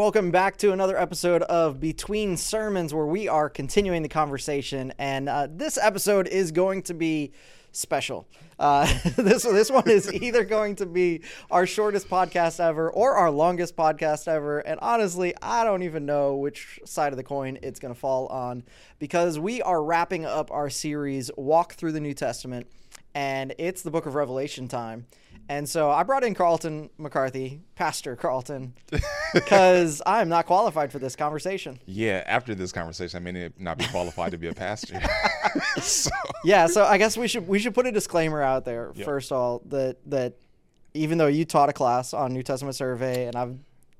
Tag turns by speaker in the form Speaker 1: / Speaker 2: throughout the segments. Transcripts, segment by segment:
Speaker 1: welcome back to another episode of Between Sermons, where we are continuing the conversation. And uh, this episode is going to be special. Uh, this this one is either going to be our shortest podcast ever or our longest podcast ever. And honestly, I don't even know which side of the coin it's going to fall on because we are wrapping up our series, Walk Through the New Testament, and it's the Book of Revelation time. And so I brought in Carlton McCarthy, Pastor Carlton, because I'm not qualified for this conversation.
Speaker 2: Yeah, after this conversation, I may not be qualified to be a pastor.
Speaker 1: so. Yeah, so I guess we should we should put a disclaimer out there yep. first of all that that even though you taught a class on New Testament survey and I've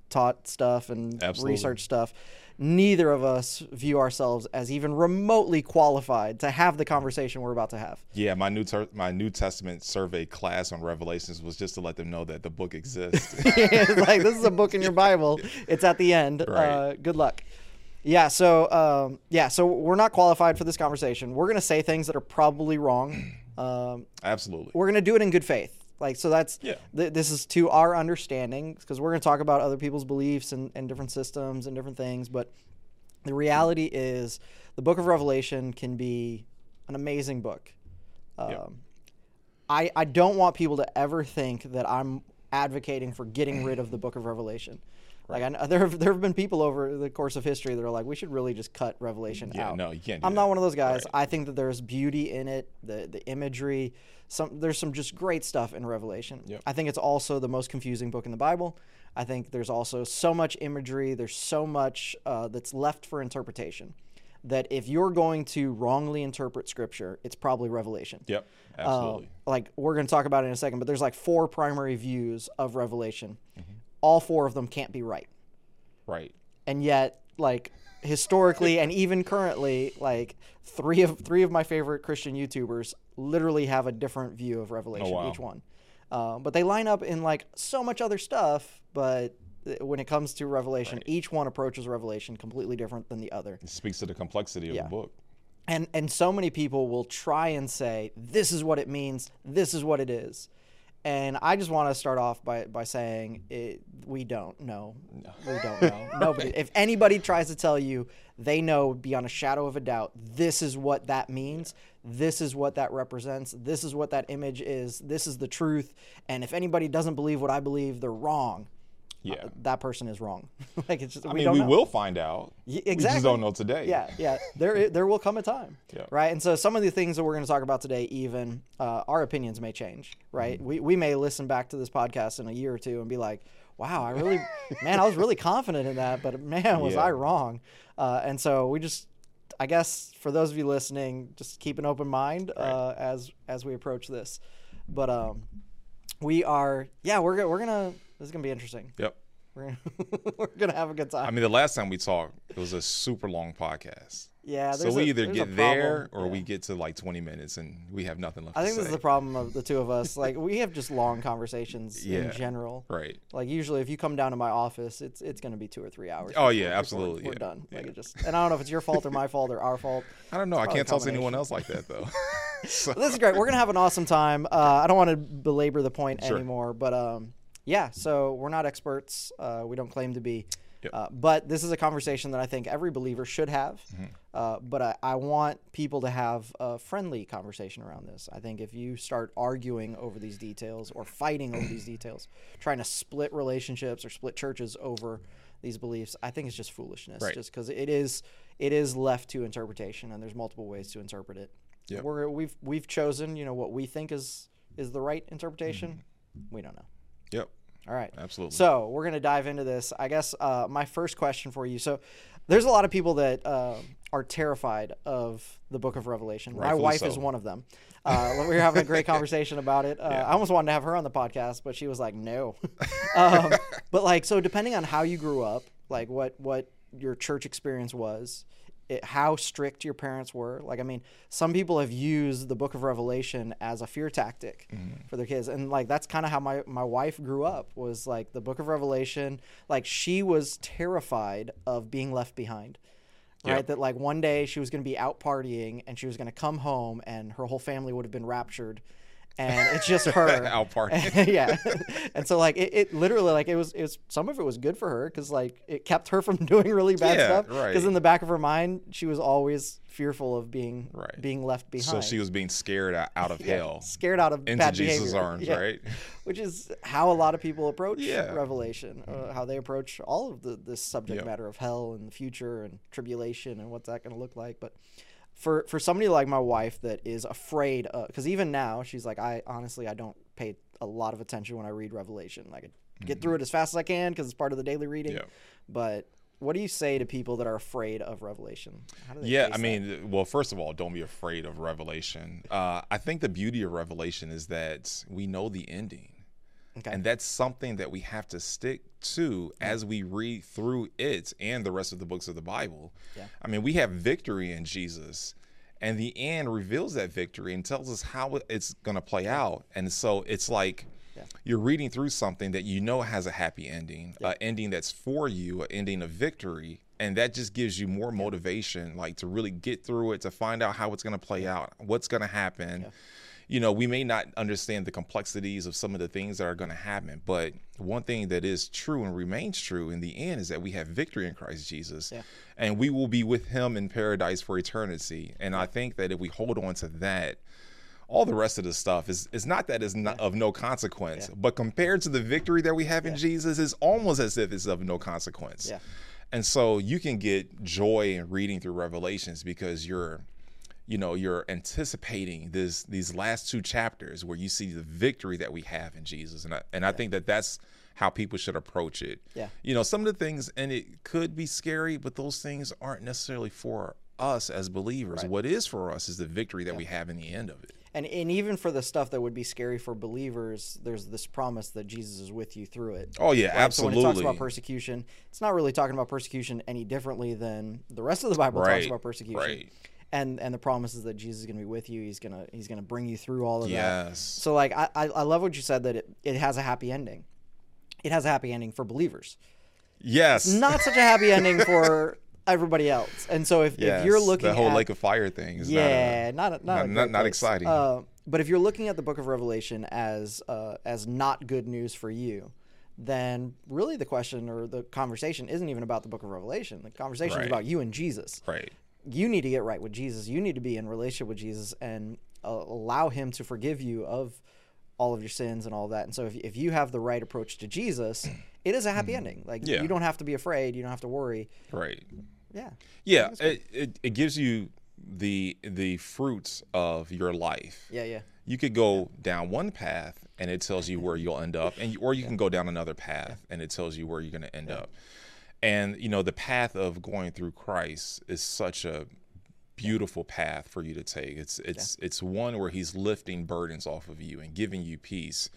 Speaker 1: taught stuff and Absolutely. research stuff, neither of us view ourselves as even remotely qualified to have the conversation we're about to have.
Speaker 2: Yeah, my new ter- my New Testament survey class on Revelations was just to let them know that the book exists.
Speaker 1: like this is a book in your Bible. It's at the end. Right. Uh, good luck. Yeah, so um, yeah, so we're not qualified for this conversation. We're gonna say things that are probably wrong.
Speaker 2: Um, Absolutely.
Speaker 1: We're gonna do it in good faith. Like so, that's
Speaker 2: yeah.
Speaker 1: Th- this is to our understanding because we're going to talk about other people's beliefs and, and different systems and different things. But the reality is, the Book of Revelation can be an amazing book. Um, yeah. I I don't want people to ever think that I'm advocating for getting rid of the Book of Revelation. Like I, there have there have been people over the course of history that are like, we should really just cut Revelation
Speaker 2: yeah,
Speaker 1: out.
Speaker 2: No, you can't.
Speaker 1: I'm
Speaker 2: that.
Speaker 1: not one of those guys. Right. I think that there's beauty in it, the the imagery. Some there's some just great stuff in Revelation.
Speaker 2: Yep.
Speaker 1: I think it's also the most confusing book in the Bible. I think there's also so much imagery. There's so much uh, that's left for interpretation. That if you're going to wrongly interpret Scripture, it's probably Revelation.
Speaker 2: Yep, absolutely.
Speaker 1: Uh, like we're going to talk about it in a second, but there's like four primary views of Revelation. Mm-hmm. All four of them can't be right.
Speaker 2: Right.
Speaker 1: And yet, like historically and even currently, like three of three of my favorite Christian YouTubers literally have a different view of Revelation. Oh, wow. Each one, uh, but they line up in like so much other stuff. But when it comes to Revelation, right. each one approaches Revelation completely different than the other.
Speaker 2: It speaks to the complexity of
Speaker 1: yeah.
Speaker 2: the book.
Speaker 1: And and so many people will try and say this is what it means. This is what it is. And I just want to start off by, by saying it, we don't know. No. We don't know. Nobody. If anybody tries to tell you they know beyond a shadow of a doubt, this is what that means, this is what that represents, this is what that image is, this is the truth. And if anybody doesn't believe what I believe, they're wrong.
Speaker 2: Yeah, uh,
Speaker 1: that person is wrong. like it's just.
Speaker 2: I
Speaker 1: we
Speaker 2: mean, we
Speaker 1: know.
Speaker 2: will find out.
Speaker 1: Yeah, exactly. We
Speaker 2: just don't know today.
Speaker 1: Yeah, yeah. There, there will come a time.
Speaker 2: Yeah.
Speaker 1: Right. And so some of the things that we're going to talk about today, even uh, our opinions may change. Right. Mm-hmm. We we may listen back to this podcast in a year or two and be like, "Wow, I really, man, I was really confident in that, but man, was yeah. I wrong." Uh, and so we just I guess for those of you listening, just keep an open mind uh, right. as as we approach this. But um, we are, yeah, we're we're gonna. This is gonna be interesting.
Speaker 2: Yep.
Speaker 1: We're gonna, we're gonna have a good time.
Speaker 2: I mean, the last time we talked, it was a super long podcast.
Speaker 1: Yeah.
Speaker 2: So we
Speaker 1: a,
Speaker 2: either get there or yeah. we get to like 20 minutes and we have nothing left.
Speaker 1: I think
Speaker 2: this
Speaker 1: is the problem of the two of us. Like we have just long conversations
Speaker 2: yeah,
Speaker 1: in general.
Speaker 2: Right.
Speaker 1: Like usually, if you come down to my office, it's it's going to be two or three hours.
Speaker 2: Oh yeah, absolutely.
Speaker 1: We're,
Speaker 2: yeah.
Speaker 1: done. Like it just, and I don't know if it's your fault or my fault or our fault.
Speaker 2: I don't know. I can't talk to anyone else like that though.
Speaker 1: so. This is great. We're gonna have an awesome time. Uh, I don't want to belabor the point
Speaker 2: sure.
Speaker 1: anymore, but um, yeah. So we're not experts. Uh, we don't claim to be.
Speaker 2: Yep.
Speaker 1: Uh, but this is a conversation that I think every believer should have.
Speaker 2: Mm-hmm.
Speaker 1: Uh, but I, I, want people to have a friendly conversation around this. I think if you start arguing over these details or fighting over these details, trying to split relationships or split churches over these beliefs, I think it's just foolishness.
Speaker 2: Right.
Speaker 1: Just because it is it is left to interpretation, and there's multiple ways to interpret it.
Speaker 2: Yep.
Speaker 1: We're, we've we've chosen, you know, what we think is is the right interpretation. Mm-hmm. We don't know. All right.
Speaker 2: Absolutely.
Speaker 1: So we're going to dive into this. I guess uh, my first question for you. So there's a lot of people that uh, are terrified of the book of Revelation.
Speaker 2: Rightfully
Speaker 1: my wife
Speaker 2: so.
Speaker 1: is one of them. Uh, we were having a great conversation about it. Uh,
Speaker 2: Yeah.
Speaker 1: I almost wanted to have her on the podcast, but she was like, no. um, but like, so depending on how you grew up, like what, what your church experience was, it, how strict your parents were. Like, I mean, some people have used the book of Revelation as a fear tactic
Speaker 2: Mm-hmm.
Speaker 1: for their kids. And like, that's kind of how my, my wife grew up was like the book of Revelation. Like she was terrified of being left behind. Right.
Speaker 2: Yep.
Speaker 1: That like one day she was going to be out partying and she was going to come home and her whole family would have been raptured and it's just her
Speaker 2: Out partying.
Speaker 1: yeah and so like it, it literally like it was it was some of it was good for her because like it kept her from doing really bad
Speaker 2: Yeah,
Speaker 1: stuff
Speaker 2: right.
Speaker 1: because in the back of her mind she was always fearful of being
Speaker 2: Right.
Speaker 1: being left behind.
Speaker 2: So she was being scared out, of
Speaker 1: Yeah,
Speaker 2: hell
Speaker 1: scared out of
Speaker 2: into
Speaker 1: bad
Speaker 2: Jesus'
Speaker 1: behavior.
Speaker 2: arms,
Speaker 1: Yeah.
Speaker 2: right?
Speaker 1: which is how a lot of people approach revelation uh, how they approach all of the this subject
Speaker 2: Yep.
Speaker 1: matter of hell and the future and tribulation and what's that going to look like but for for somebody like my wife that is afraid because even now she's like i honestly i don't pay a lot of attention when i read revelation like I get through it as fast as i can because it's part of the daily reading
Speaker 2: Mm-hmm.
Speaker 1: But what do you say to people that are afraid of revelation how do they
Speaker 2: Yeah, I
Speaker 1: that?
Speaker 2: mean, well, first of all, don't be afraid of Revelation. Uh, I think the beauty of Revelation is that we know the ending.
Speaker 1: Okay.
Speaker 2: And that's something that we have to stick to as we read through it and the rest of the books of the Bible.
Speaker 1: Yeah.
Speaker 2: I mean, we have victory in Jesus, and the end reveals that victory and tells us how it's going to play out. And so it's like
Speaker 1: Yeah.
Speaker 2: you're reading through something that you know has a happy ending, an ending that's for you, an ending of victory. And that just gives you more motivation, like to really get through it, to find out how it's going to play out, what's going to happen you know, we may not understand the complexities of some of the things that are going to happen, but one thing that is true and remains true in the end is that we have victory in Christ Jesus,
Speaker 1: Yeah.
Speaker 2: and we will be with Him in paradise for eternity. And I think that if we hold on to that, all the rest of the stuff is is not that is not of no consequence, but compared to the victory that we have in Jesus, is almost as if it's of no consequence.
Speaker 1: Yeah.
Speaker 2: And so you can get joy in reading through Revelations because you're you know you're anticipating this these last two chapters where you see the victory that we have in Jesus and I, and I think that that's how people should approach it.
Speaker 1: Yeah.
Speaker 2: You know, some of the things and it could be scary, but those things aren't necessarily for us as believers. What is for us is the victory that we have in the end of it.
Speaker 1: And and even for the stuff that would be scary for believers, there's this promise that Jesus is with you through it.
Speaker 2: Oh yeah,
Speaker 1: Right? So when it talks about persecution, it's not really talking about persecution any differently than the rest of the Bible talks about persecution.
Speaker 2: right.
Speaker 1: And and the promise is that Jesus is going to be with you. He's gonna he's gonna bring you through all of that. So like I, I love what you said that it, it has a happy ending. It has a happy ending for believers.
Speaker 2: Yes.
Speaker 1: Not such a happy ending for everybody else. And so if,
Speaker 2: yes.
Speaker 1: if you're looking at
Speaker 2: the whole
Speaker 1: at
Speaker 2: lake of fire thing is
Speaker 1: yeah,
Speaker 2: not,
Speaker 1: not a, not
Speaker 2: not-
Speaker 1: a
Speaker 2: not-
Speaker 1: great
Speaker 2: not exciting.
Speaker 1: Uh, but if you're looking at the Book of Revelation as uh, as not good news for you, then really the question or the conversation isn't even about the Book of Revelation. The conversation
Speaker 2: Right.
Speaker 1: is about you and Jesus.
Speaker 2: right.
Speaker 1: You need to get right with Jesus. You need to be in relationship with Jesus and uh, allow Him to forgive you of all of your sins and all that. And so if, if you have the right approach to Jesus, it is a happy ending. Like
Speaker 2: Mm-hmm. Yeah.
Speaker 1: you don't have to be afraid. You don't have to worry.
Speaker 2: Right.
Speaker 1: Yeah.
Speaker 2: Yeah, it, it, it gives you the the fruits of your life.
Speaker 1: Yeah. Yeah.
Speaker 2: You could go down one path and it tells you where you'll end up, and or you can go down another path and it tells you where you're going to end up. And you know the path of going through Christ is such a beautiful path for you to take. It's it's it's one where he's lifting burdens off of you and giving you peace.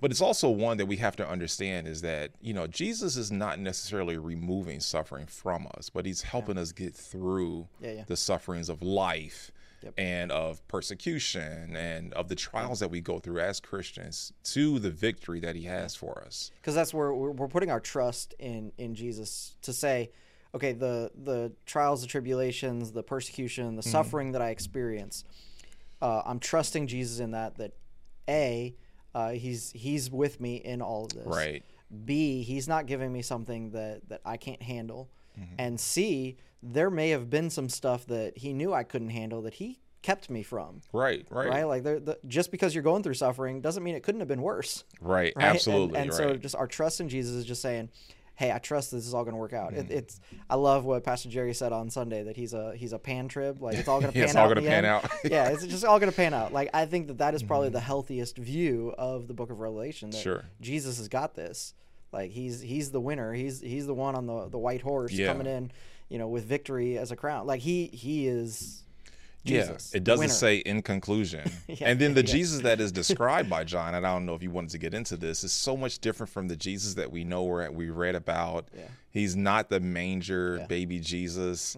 Speaker 2: But it's also one that we have to understand is that, you know, Jesus is not necessarily removing suffering from us, but he's helping us get through
Speaker 1: Yeah, yeah.
Speaker 2: the sufferings of life
Speaker 1: Yep.
Speaker 2: and of persecution and of the trials that we go through as Christians to the victory that he has for us.
Speaker 1: because that's where we're, putting our trust in in Jesus to say, okay, the the trials, the tribulations, the persecution, the
Speaker 2: Mm-hmm.
Speaker 1: suffering that I experience, uh, I'm trusting Jesus in that. That a, uh, he's he's with me in all of this.
Speaker 2: Right.
Speaker 1: B, he's not giving me something that that I can't handle,
Speaker 2: Mm-hmm.
Speaker 1: and C, there may have been some stuff that he knew I couldn't handle that he kept me from.
Speaker 2: Right, right.
Speaker 1: Right, like there- the, just because you're going through suffering doesn't mean it couldn't have been worse
Speaker 2: Right,
Speaker 1: right?
Speaker 2: Absolutely.
Speaker 1: And,
Speaker 2: right.
Speaker 1: so just our trust in Jesus is just saying, "Hey, I trust this is all going to work out."
Speaker 2: Mm-hmm.
Speaker 1: It, it's I love what Pastor Jerry said on Sunday that he's a he's a pan trib, like it's all going to pan
Speaker 2: it's
Speaker 1: out.
Speaker 2: all
Speaker 1: in
Speaker 2: gonna pan
Speaker 1: end.
Speaker 2: out.
Speaker 1: yeah, it's just all going to pan out. Like I think that that is probably
Speaker 2: Mm-hmm.
Speaker 1: the healthiest view of the Book of Revelation. That
Speaker 2: Sure.
Speaker 1: Jesus has got this. Like he's he's the winner. He's he's the one on the the white horse
Speaker 2: Yeah.
Speaker 1: coming in, you know, with victory as a crown. Like he he is.
Speaker 2: Yeah, it doesn't
Speaker 1: winner.
Speaker 2: say in conclusion.
Speaker 1: Yeah,
Speaker 2: and then the
Speaker 1: yeah.
Speaker 2: Jesus that is described by John, and I don't know if you wanted to get into this, is so much different from the Jesus that we know or we read about.
Speaker 1: Yeah.
Speaker 2: He's not the manger baby Jesus.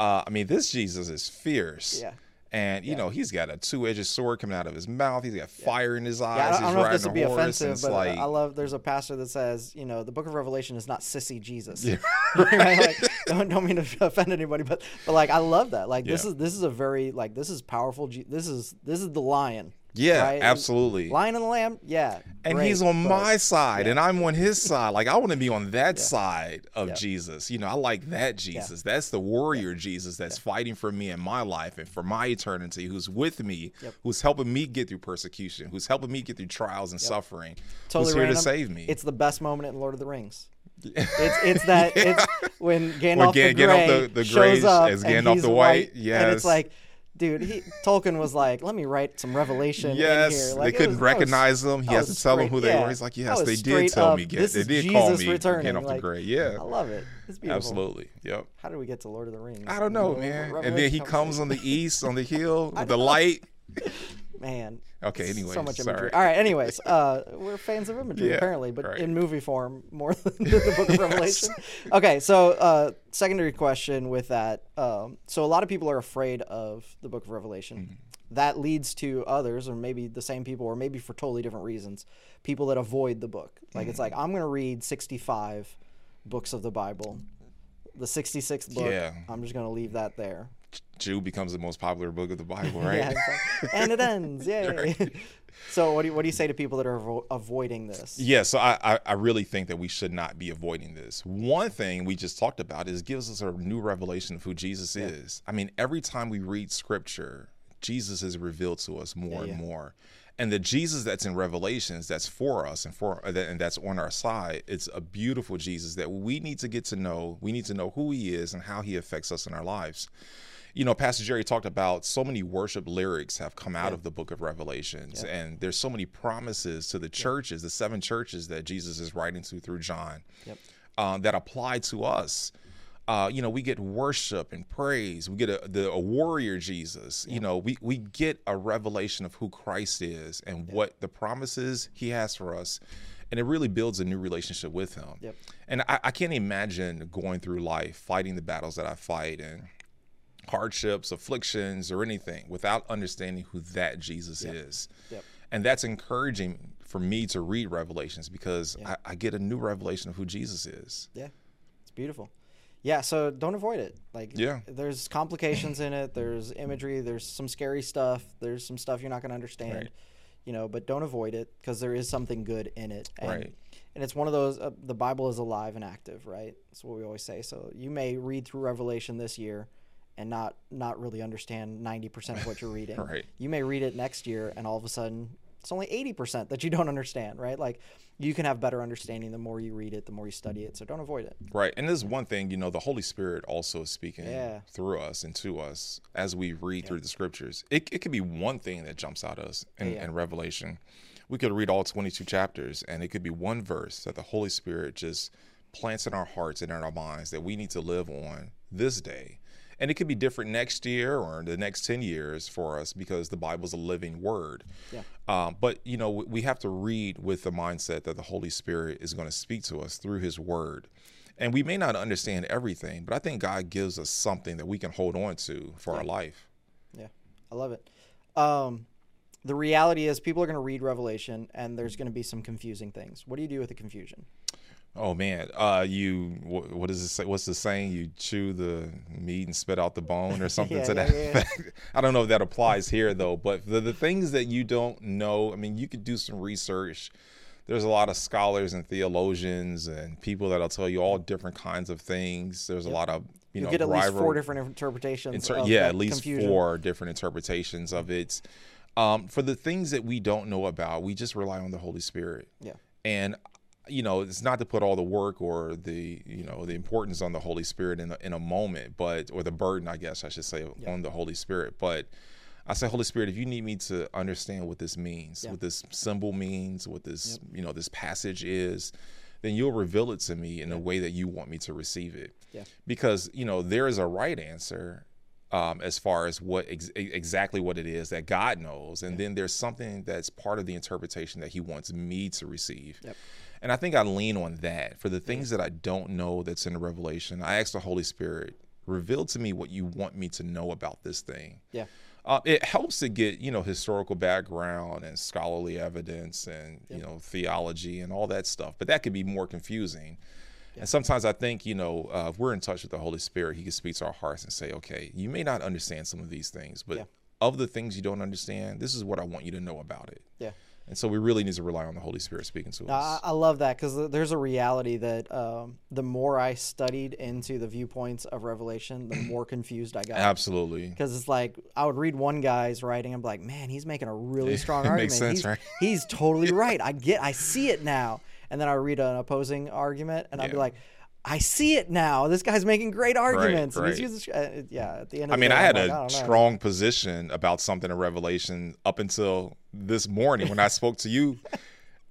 Speaker 2: Uh, I mean, this Jesus is fierce.
Speaker 1: Yeah.
Speaker 2: And you know he's got a two-edged sword coming out of his mouth. He's got fire in his eyes.
Speaker 1: Yeah, I don't, I don't know if this would be
Speaker 2: horse,
Speaker 1: offensive, but
Speaker 2: like,
Speaker 1: I love. There's a pastor that says, you know, the Book of Revelation is not sissy Jesus.
Speaker 2: Yeah.
Speaker 1: right? Like, don't, don't mean to offend anybody, but but like I love that. Like this is this is a very like this is powerful. This is this is the lion
Speaker 2: Yeah,
Speaker 1: right?
Speaker 2: absolutely.
Speaker 1: Lion and the Lamb, yeah.
Speaker 2: and
Speaker 1: great,
Speaker 2: he's on
Speaker 1: but-
Speaker 2: my side and I'm on his side. Like I want to be on that side of
Speaker 1: Yeah.
Speaker 2: Jesus. You know, I like that Jesus. That's the warrior Jesus that's fighting for me in my life and for my eternity, who's with me,
Speaker 1: Yep.
Speaker 2: who's helping me get through persecution, who's helping me get through trials and suffering,
Speaker 1: totally
Speaker 2: who's here
Speaker 1: random.
Speaker 2: to save me.
Speaker 1: It's the best moment in Lord of the Rings. It's it's that it's when Gandalf
Speaker 2: Gan-
Speaker 1: the
Speaker 2: Gandalf
Speaker 1: Grey
Speaker 2: the- the
Speaker 1: shows up
Speaker 2: as
Speaker 1: and
Speaker 2: Gandalf the
Speaker 1: white,
Speaker 2: White,
Speaker 1: and it's like, dude, he Tolkien was like, let me write some revelation. in
Speaker 2: Yes,
Speaker 1: here.
Speaker 2: they
Speaker 1: Like, it
Speaker 2: couldn't
Speaker 1: was- that was-
Speaker 2: recognize them. He has to tell them
Speaker 1: straight-
Speaker 2: who they
Speaker 1: yeah,
Speaker 2: were. He's like, yes, they did tell
Speaker 1: up,
Speaker 2: me.
Speaker 1: This
Speaker 2: They did
Speaker 1: Jesus
Speaker 2: call me
Speaker 1: returning.
Speaker 2: Gandalf the
Speaker 1: like,
Speaker 2: Grey. Yeah,
Speaker 1: I love it. It's beautiful.
Speaker 2: absolutely. Yep.
Speaker 1: How did we get to Lord of the Rings?
Speaker 2: I don't know, man. And then he comes on the east, on the hill, with the light.
Speaker 1: man.
Speaker 2: Okay, anyways,
Speaker 1: so much
Speaker 2: sorry.
Speaker 1: imagery. All right, anyways, uh, we're fans of imagery
Speaker 2: Yeah,
Speaker 1: apparently, but
Speaker 2: right.
Speaker 1: in movie form more than the Book of Revelation. Okay, so uh, secondary question with that. Um, so a lot of people are afraid of the Book of Revelation.
Speaker 2: Mm-hmm.
Speaker 1: That leads to others, or maybe the same people, or maybe for totally different reasons, people that avoid the book. Like it's
Speaker 2: Mm-hmm.
Speaker 1: like I'm going to read 65 books of the Bible. The 66th book,
Speaker 2: Yeah.
Speaker 1: I'm just going to leave that there.
Speaker 2: Jude becomes the most popular book of the Bible, right?
Speaker 1: Yeah, like- and it ends. Yay. so what do you, what do you say to people that are avo- avoiding this?
Speaker 2: Yeah, so I, I, I really think that we should not be avoiding this. One thing we just talked about is gives us a new revelation of who Jesus is. I mean, every time we read scripture, Jesus is revealed to us more
Speaker 1: yeah.
Speaker 2: and more. And the Jesus that's in Revelations, that's for us and for and that's on our side, it's a beautiful Jesus that we need to get to know. We need to know who he is and how he affects us in our lives. You know, Pastor Jerry talked about so many worship lyrics have come out of the book of Revelations, and there's so many promises to the churches, the seven churches that Jesus is writing to through John,
Speaker 1: Yep.
Speaker 2: um, that apply to us. Uh, you know, we get worship and praise. We get a, the, a warrior Jesus. You know, we, we get a revelation of who Christ is and what the promises he has for us. And it really builds a new relationship with him.
Speaker 1: Yep.
Speaker 2: And I, I can't imagine going through life fighting the battles that I fight and hardships, afflictions, or anything without understanding who that Jesus is.
Speaker 1: Yep.
Speaker 2: And that's encouraging for me to read Revelations because I, I get a new revelation of who Jesus is.
Speaker 1: Yeah, it's beautiful. Yeah, so don't avoid it. Like,
Speaker 2: Yeah.
Speaker 1: there's complications in it. There's imagery. There's some scary stuff. There's some stuff you're not going to understand.
Speaker 2: Right.
Speaker 1: You know, but don't avoid it because there is something good in it. And,
Speaker 2: Right.
Speaker 1: And it's one of those. Uh, the Bible is alive and active, right? That's what we always say. So you may read through Revelation this year, and not not really understand ninety percent of what you're reading.
Speaker 2: Right.
Speaker 1: You may read it next year, and all of a sudden it's only eighty percent that you don't understand, right? Like you can have better understanding the more you read it, the more you study it. So don't avoid it.
Speaker 2: Right. And there's one thing, you know, the Holy Spirit also is speaking
Speaker 1: Yeah.
Speaker 2: through us and to us as we read through the scriptures. It, it could be one thing that jumps out at us in,
Speaker 1: Yeah.
Speaker 2: in Revelation. We could read all 22 chapters, and it could be one verse that the Holy Spirit just plants in our hearts and in our minds that we need to live on this day. And it could be different next year or the next 10 years for us because the Bible's a living word.
Speaker 1: Yeah.
Speaker 2: Um, but, you know, we we have to read with the mindset that the Holy Spirit is going to speak to us through his word. And we may not understand everything, but I think God gives us something that we can hold on to for our life.
Speaker 1: Yeah, I love it. Um, the reality is, people are going to read Revelation, and there's going to be some confusing things. What do you do with the confusion?
Speaker 2: Oh man, uh, you what, what is it? Say, what's the saying? You chew the meat and spit out the bone, or something
Speaker 1: Yeah,
Speaker 2: to
Speaker 1: yeah,
Speaker 2: that
Speaker 1: yeah.
Speaker 2: effect. I don't know if that applies here though. But the, the things that you don't know, I mean, you could do some research. There's a lot of scholars and theologians and people that'll tell you all different kinds of things. There's a lot of you
Speaker 1: You'll
Speaker 2: know
Speaker 1: get at least four different interpretations.
Speaker 2: Inter- yeah, at least
Speaker 1: confusion.
Speaker 2: four different interpretations of it. Um, for the things that we don't know about, we just rely on the Holy Spirit.
Speaker 1: Yeah.
Speaker 2: And you know, it's not to put all the work or the you know the importance on the Holy Spirit in a, in a moment, but or the burden, I guess I should say, on the Holy Spirit. But I say, Holy Spirit, if you need me to understand what this means,
Speaker 1: Yeah.
Speaker 2: what this symbol means, what this you know this passage is, then you'll reveal it to me in a way that you want me to receive it.
Speaker 1: Yeah.
Speaker 2: Because you know there is a right answer um, as far as what ex- exactly what it is that God knows, and then there's something that's part of the interpretation that He wants me to receive.
Speaker 1: Yep.
Speaker 2: And I think I lean on that for the things that I don't know that's in the revelation. I ask the Holy Spirit, reveal to me what you want me to know about this thing.
Speaker 1: Yeah.
Speaker 2: Uh, it helps to get you know historical background and scholarly evidence and you know theology and all that stuff, but that could be more confusing. And sometimes I think you know uh, if we're in touch with the Holy Spirit, He can speak to our hearts and say, "Okay, you may not understand some of these things, but of the things you don't understand, this is what I want you to know about it.
Speaker 1: Yeah.
Speaker 2: And so we really need to rely on the Holy Spirit speaking to us.
Speaker 1: I love that because there's a reality that um, the more I studied into the viewpoints of Revelation, the more confused I got.
Speaker 2: Absolutely.
Speaker 1: Because it's like I would read one guy's writing, I'm like, man, he's making a really strong argument.
Speaker 2: makes sense,
Speaker 1: he's,
Speaker 2: right?
Speaker 1: he's totally right. I get, I see it now. And then I read an opposing argument, and I'd be like, I see it now. This guy's making great arguments. He's
Speaker 2: right.
Speaker 1: using, uh, yeah. At the end of
Speaker 2: I
Speaker 1: the
Speaker 2: mean,
Speaker 1: day,
Speaker 2: I had
Speaker 1: like,
Speaker 2: a strong position about something in Revelation up until this morning when I spoke to you.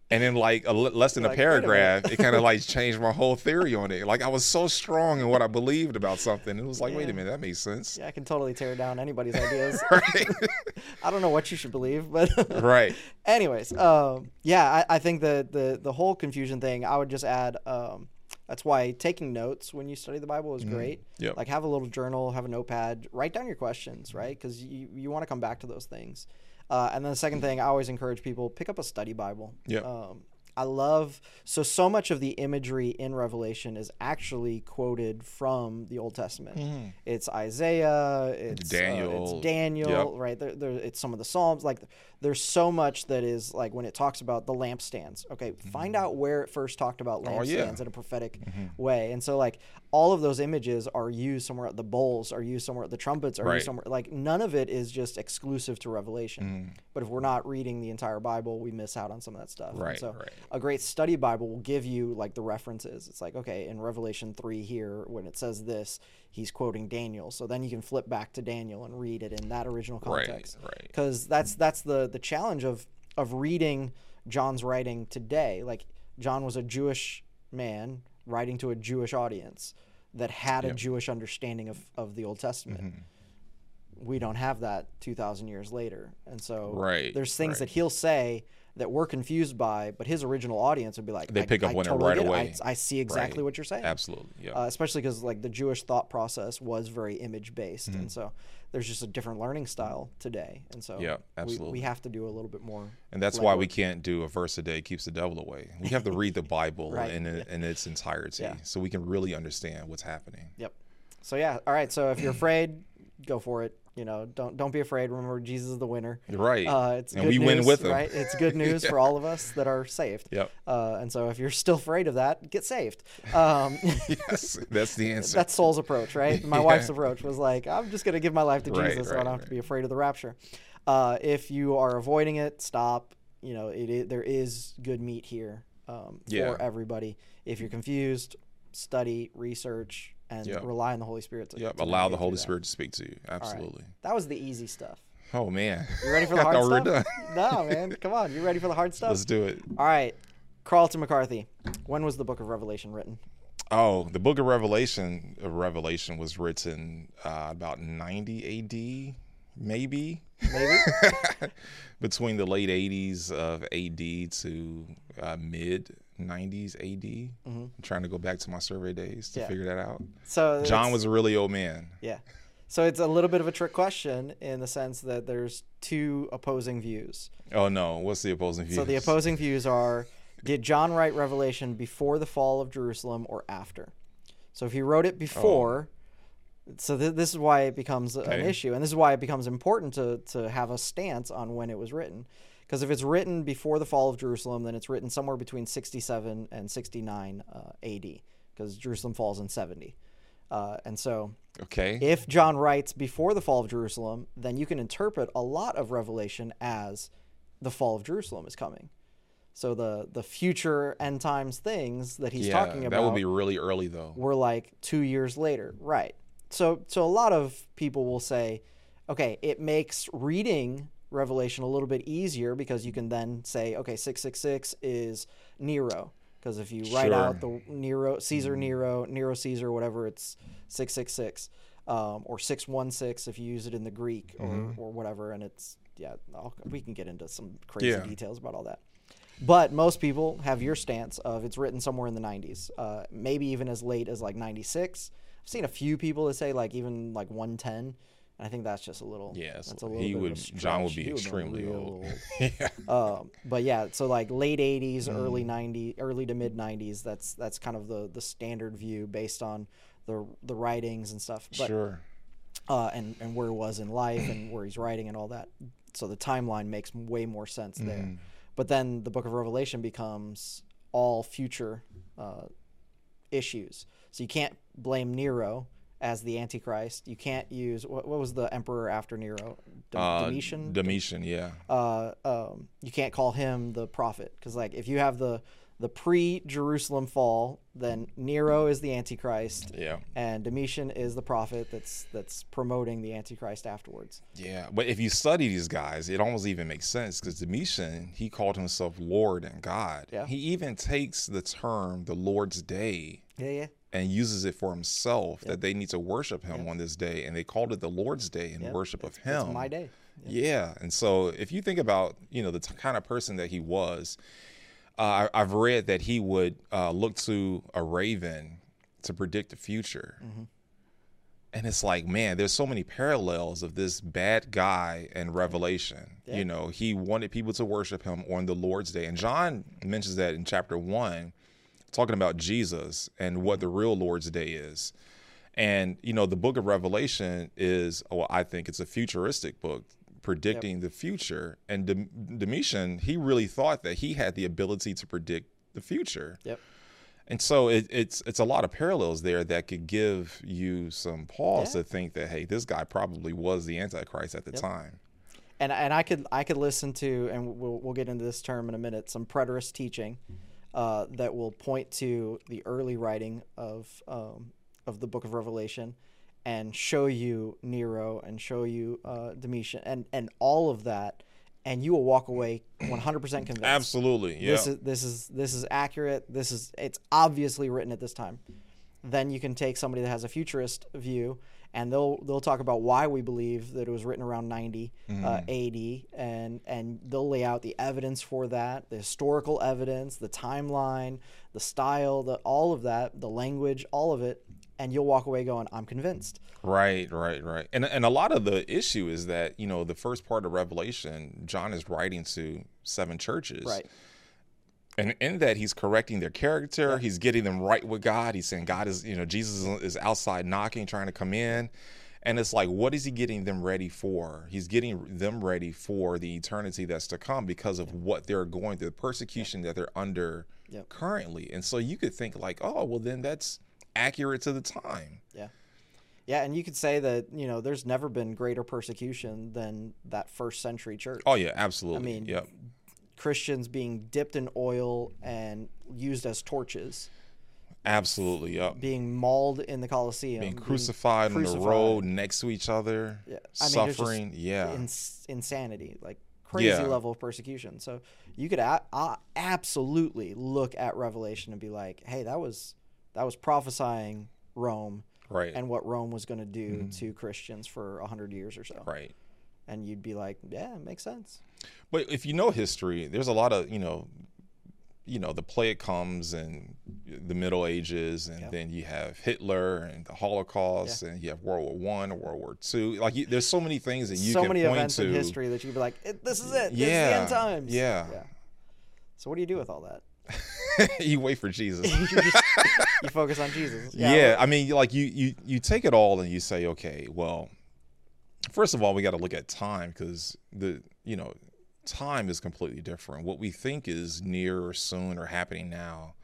Speaker 2: And in like a, l- less than
Speaker 1: You're
Speaker 2: a
Speaker 1: like, wait a
Speaker 2: paragraph, it kind of like changed my whole theory on it. Like I was so strong in what I believed about something. It was like, wait a minute, that makes sense.
Speaker 1: Yeah, I can totally tear down anybody's ideas.
Speaker 2: Right.
Speaker 1: I don't know what you should believe, but
Speaker 2: right.
Speaker 1: Anyways, um, yeah, I, I think the, the the whole confusion thing. I would just add. Um, that's why taking notes when you study the Bible is great.
Speaker 2: Yep.
Speaker 1: Like have a little journal, have a notepad, write down your questions, right? Because you you want to come back to those things. Uh, and then the second thing, I always encourage people pick up a study Bible.
Speaker 2: Yep.
Speaker 1: Um, I love so so much of the imagery in Revelation is actually quoted from the Old Testament. It's Isaiah, it's uh,
Speaker 2: Daniel.
Speaker 1: it's Daniel,
Speaker 2: Yep.
Speaker 1: right? There, there, it's some of the Psalms. Like, there's so much that is like when it talks about the lampstands. Okay, find out where it first talked about lampstands
Speaker 2: Mm-hmm. Oh, yeah. Mm-hmm.
Speaker 1: in a prophetic way. And so, like, all of those images are used somewhere. At the bowls are used somewhere. At the trumpets are
Speaker 2: Right.
Speaker 1: used somewhere. Like, none of it is just exclusive to Revelation.
Speaker 2: Mm-hmm.
Speaker 1: But if we're not reading the entire Bible, we miss out on some of that stuff. And
Speaker 2: Right,
Speaker 1: so,
Speaker 2: right.
Speaker 1: A great study Bible will give you like the references. It's like, okay, in Revelation 3 here, when it says this, he's quoting Daniel. So then you can flip back to Daniel and read it in that original
Speaker 2: Right,
Speaker 1: context.
Speaker 2: right.
Speaker 1: Because that's that's the the challenge of of reading John's writing today. Like John was a Jewish man writing to a Jewish audience that had a Jewish understanding of, of the Old Testament.
Speaker 2: Mm-hmm.
Speaker 1: We don't have that 2,000 years later. And so
Speaker 2: Right,
Speaker 1: there's things
Speaker 2: right.
Speaker 1: that he'll say that we're confused by, but his original audience would be like,
Speaker 2: They
Speaker 1: I-
Speaker 2: pick up
Speaker 1: I
Speaker 2: on it right away.
Speaker 1: I, I see exactly
Speaker 2: Right.
Speaker 1: what you're saying.
Speaker 2: Absolutely. Yeah.
Speaker 1: Uh, especially because like the Jewish thought process was very image based,
Speaker 2: Mm-hmm.
Speaker 1: and so there's just a different learning style today, and so
Speaker 2: Yeah, absolutely.
Speaker 1: we have to do a little bit more.
Speaker 2: and that's why we can't do a verse a day keeps the devil away. We have to read the Bible
Speaker 1: Right,
Speaker 2: in, in its entirety
Speaker 1: Yeah.
Speaker 2: so we can really understand what's happening.
Speaker 1: Yep. So yeah, all right. So if you're afraid, go for it. You know, don't don't be afraid. Remember, Jesus is the winner.
Speaker 2: Right.
Speaker 1: Uh, it's
Speaker 2: And
Speaker 1: good
Speaker 2: we win
Speaker 1: news,
Speaker 2: with him.
Speaker 1: right? It's good news for all of us that are saved.
Speaker 2: Yep.
Speaker 1: Uh, and so if you're still afraid of that, get saved. Um,
Speaker 2: yes, that's the answer.
Speaker 1: that's Soul's approach, right? My
Speaker 2: Yeah.
Speaker 1: wife's approach was like, I'm just gonna give my life to
Speaker 2: Right,
Speaker 1: Jesus, so I don't have to be afraid of the rapture. Uh, if you are avoiding it, stop. You know, it, i there is good meat here um,
Speaker 2: Yeah.
Speaker 1: for everybody. If you're confused, study, research, and
Speaker 2: Yep.
Speaker 1: rely on the Holy Spirit. To,
Speaker 2: Yep.
Speaker 1: to
Speaker 2: Allow the Holy. Spirit to speak to you.
Speaker 1: All right.
Speaker 2: Absolutely.
Speaker 1: That was the easy stuff.
Speaker 2: Oh man.
Speaker 1: You ready for the hard
Speaker 2: we were
Speaker 1: stuff?
Speaker 2: done.
Speaker 1: no, man. Come on. You ready for the hard stuff?
Speaker 2: Let's do it.
Speaker 1: All right. Carlton McCarthy. When was the Book of Revelation written?
Speaker 2: Oh, the Book of Revelation. Of Revelation was written uh, about 90 A.D. Maybe
Speaker 1: Maybe.
Speaker 2: between the late 80s of A.D. to uh, mid 90s A.D. I'm trying to go back to my survey days to
Speaker 1: Mm-hmm. Yeah.
Speaker 2: figure that out.
Speaker 1: So
Speaker 2: John was a really old man.
Speaker 1: Yeah. So it's a little bit of a trick question in the sense that there's two opposing views.
Speaker 2: Oh no, what's the opposing view?
Speaker 1: So the opposing views are did John write Revelation before the fall of Jerusalem or after? So if he wrote it before, so th- this is why it becomes an issue, and this is why it becomes important to to have a stance on when it was written. Because if it's written before the fall of Jerusalem, then it's written somewhere between 67 and 69 uh, AD, because Jerusalem falls in 70. Uh, and so
Speaker 2: Okay.
Speaker 1: if John writes before the fall of Jerusalem, then you can interpret a lot of Revelation as the fall of Jerusalem is coming. So the the future end times things that he's
Speaker 2: yeah,
Speaker 1: talking about
Speaker 2: that would be really early though.
Speaker 1: were like two years later, right? So so a lot of people will say, okay, it makes reading Revelation a little bit easier because you can then say, okay, six six six is Nero. Because if you write out the Nero, Caesar Nero, Nero Caesar, whatever, it's six six six, um, or six one six if you use it in the Greek or, or whatever, and it's yeah, I'll, we can get into some crazy
Speaker 2: Yeah.
Speaker 1: details about all that. But most people have your stance of it's written somewhere in the 90s, uh, maybe even as late as like 96. I've seen a few people that say like even like 110. I think that's just a little.
Speaker 2: Yeah,
Speaker 1: that's a little
Speaker 2: he
Speaker 1: bit of a
Speaker 2: would- John would be
Speaker 1: He
Speaker 2: extremely
Speaker 1: real
Speaker 2: old.
Speaker 1: old.
Speaker 2: yeah.
Speaker 1: Um, but yeah, so like late 80s,
Speaker 2: Mm.
Speaker 1: early 90s, early to mid 90s. That's that's kind of the the standard view based on the the writings and stuff. But
Speaker 2: sure.
Speaker 1: uh, and and where he was in life and where he's writing and all that. So the timeline makes way more sense there.
Speaker 2: Mm-hmm.
Speaker 1: But then the Book of Revelation becomes all future uh, issues. So you can't blame Nero as the Antichrist. You can't use what, what was the emperor after Nero? D-
Speaker 2: Uh,
Speaker 1: Domitian.
Speaker 2: Domitian, yeah.
Speaker 1: uh, um, you can't call him the prophet because like if you have the the pre-Jerusalem fall, then Nero is the Antichrist,
Speaker 2: Yeah.
Speaker 1: and Domitian is the prophet that's that's promoting the Antichrist afterwards.
Speaker 2: Yeah, but if you study these guys, it almost even makes sense because Domitian, he called himself Lord and God.
Speaker 1: Yeah.
Speaker 2: He even takes the term the Lord's Day
Speaker 1: Yeah, yeah,
Speaker 2: and uses it for himself that they need to worship him on this day. And they called it the Lord's Day in worship of him.
Speaker 1: it's my day.
Speaker 2: Yeah. And so if you think about, you know, the t- kind of person that he was, uh, I, I've read that he would uh, look to a raven to predict the future.
Speaker 1: Mm-hmm.
Speaker 2: And it's like, man, there's so many parallels of this bad guy in Revelation. You know, he wanted people to worship him on the Lord's day. And John mentions that in chapter one, talking about Jesus and what the real Lord's day is. And, you know, the book of Revelation is, well, I think it's a futuristic book predicting the future. And Dom- Domitian, he really thought that he had the ability to predict the future.
Speaker 1: Yep.
Speaker 2: And so it, it's it's a lot of parallels there that could give you some pause
Speaker 1: Yeah.
Speaker 2: to think that hey, this guy probably was the Antichrist at the time.
Speaker 1: and and I could I could listen to and we'll we'll get into this term in a minute some preterist teaching uh, that will point to the early writing of um, of the Book of Revelation and show you Nero and show you uh, Domitian and and all of that and you will walk away 100% convinced.
Speaker 2: Absolutely, yeah.
Speaker 1: This is this is this is accurate. This is it's obviously written at this time. Then you can take somebody that has a futurist view, and they'll they'll talk about why we believe that it was written around 90 uh, AD, and and they'll lay out the evidence for that, the historical evidence, the timeline, the style, the all of that, the language, all of it, and you'll walk away going, I'm convinced.
Speaker 2: Right, right, right. And and a lot of the issue is that, you know, the first part of Revelation, John is writing to seven churches.
Speaker 1: Right.
Speaker 2: And in that he's correcting their character, he's getting them right with God. He's saying God is, you know, Jesus is- outside knocking, trying to come in. And it's like, what is he getting them ready for? He's getting them ready for the eternity that's to come because of what they're going through, the persecution that they're under
Speaker 1: Yep.
Speaker 2: currently. And so you could think like, oh, well then that's accurate to the time.
Speaker 1: Yeah. Yeah, and you could say that, you know, there's never been greater persecution than that first century church.
Speaker 2: Oh yeah, absolutely.
Speaker 1: I mean,
Speaker 2: yep.
Speaker 1: Christians being dipped in oil and used as torches,
Speaker 2: Absolutely, yep.
Speaker 1: being mauled in the Colosseum,
Speaker 2: Being crucified, on the road next to each other,
Speaker 1: Yeah. I mean,
Speaker 2: suffering. yeah.
Speaker 1: ins- insanity, like crazy
Speaker 2: Yeah.
Speaker 1: level of persecution. So you could a- a- absolutely look at Revelation and be like, "Hey, that was that was prophesying Rome
Speaker 2: right.
Speaker 1: and what Rome was going to do mm-hmm. to Christians for a hundred years or so."
Speaker 2: right.
Speaker 1: And you'd be like, "Yeah, it makes sense."
Speaker 2: But if you know history, there's a lot of, you know, you know, the plague comes in the Middle Ages, and then you have Hitler and the Holocaust, and you have World War One, World War Two. Like, you, there's so many things that you
Speaker 1: so
Speaker 2: can
Speaker 1: many events
Speaker 2: to.
Speaker 1: in history that you could be like, "This is it. This is the end times."
Speaker 2: yeah.
Speaker 1: So what do you do with all that?
Speaker 2: you wait for Jesus.
Speaker 1: you, just, you focus on Jesus.
Speaker 2: yeah, I mean, like you, you, you take it all and you say, okay, well, first of all, we got to look at time because the, you know, time is completely different. What we think is near or soon or happening now,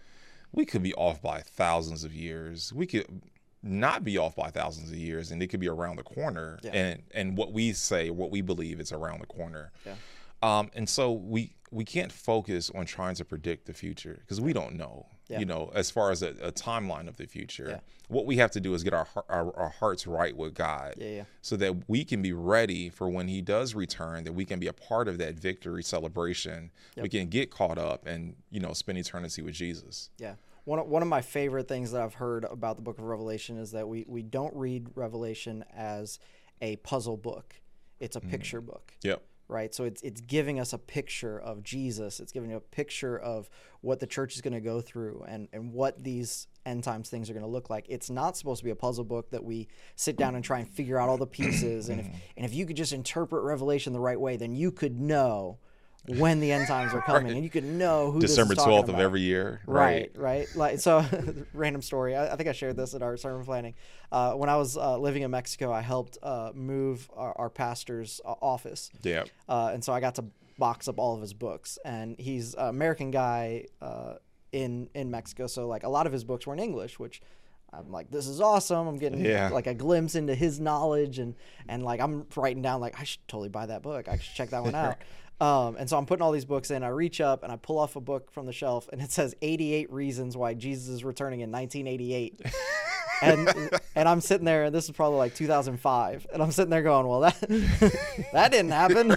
Speaker 2: we could be off by thousands of years. We could not be off by thousands of years, and it could be around the corner.
Speaker 1: Yeah.
Speaker 2: And and what we say, what we believe, is around the corner.
Speaker 1: Yeah.
Speaker 2: Um, and so we we can't focus on trying to predict the future because we don't know.
Speaker 1: Yeah.
Speaker 2: You know, as far as a, a timeline of the future,
Speaker 1: Yeah.
Speaker 2: what we have to do is get our, our our hearts right with God,
Speaker 1: Yeah, yeah.
Speaker 2: so that we can be ready for when He does return. That we can be a part of that victory celebration. We can get caught up and you know spend eternity with Jesus.
Speaker 1: Yeah. One of, one of my favorite things that I've heard about the book of Revelation is that we, we don't read Revelation as a puzzle book. It's a mm. picture book,
Speaker 2: Yep.
Speaker 1: Right? So it's it's giving us a picture of Jesus. It's giving you a picture of what the church is going to go through and, and what these end times things are going to look like. It's not supposed to be a puzzle book that we sit down and try and figure out all the pieces. and if mm. and if you could just interpret Revelation the right way, then you could know when the end times are coming, and you could know who
Speaker 2: December
Speaker 1: this is talking
Speaker 2: 12th of every year.
Speaker 1: Right, right. Like so, random story. I, I think I shared this at our sermon planning. Uh, when I was uh, living in Mexico, I helped uh, move our, our pastor's uh, office,
Speaker 2: Yeah.
Speaker 1: uh, and so I got to box up all of his books. And he's an American guy uh, in in Mexico, so like a lot of his books were in English, which. I'm like, this is awesome. I'm getting
Speaker 2: Yeah.
Speaker 1: like a glimpse into his knowledge, and and like I'm writing down like I should totally buy that book. I should check that one out. Um, and so I'm putting all these books in. I reach up and I pull off a book from the shelf, and it says 88 reasons why Jesus is returning in 1988. and and I'm sitting there, and this is probably like 2005, and I'm sitting there going, "Well, that that didn't happen,"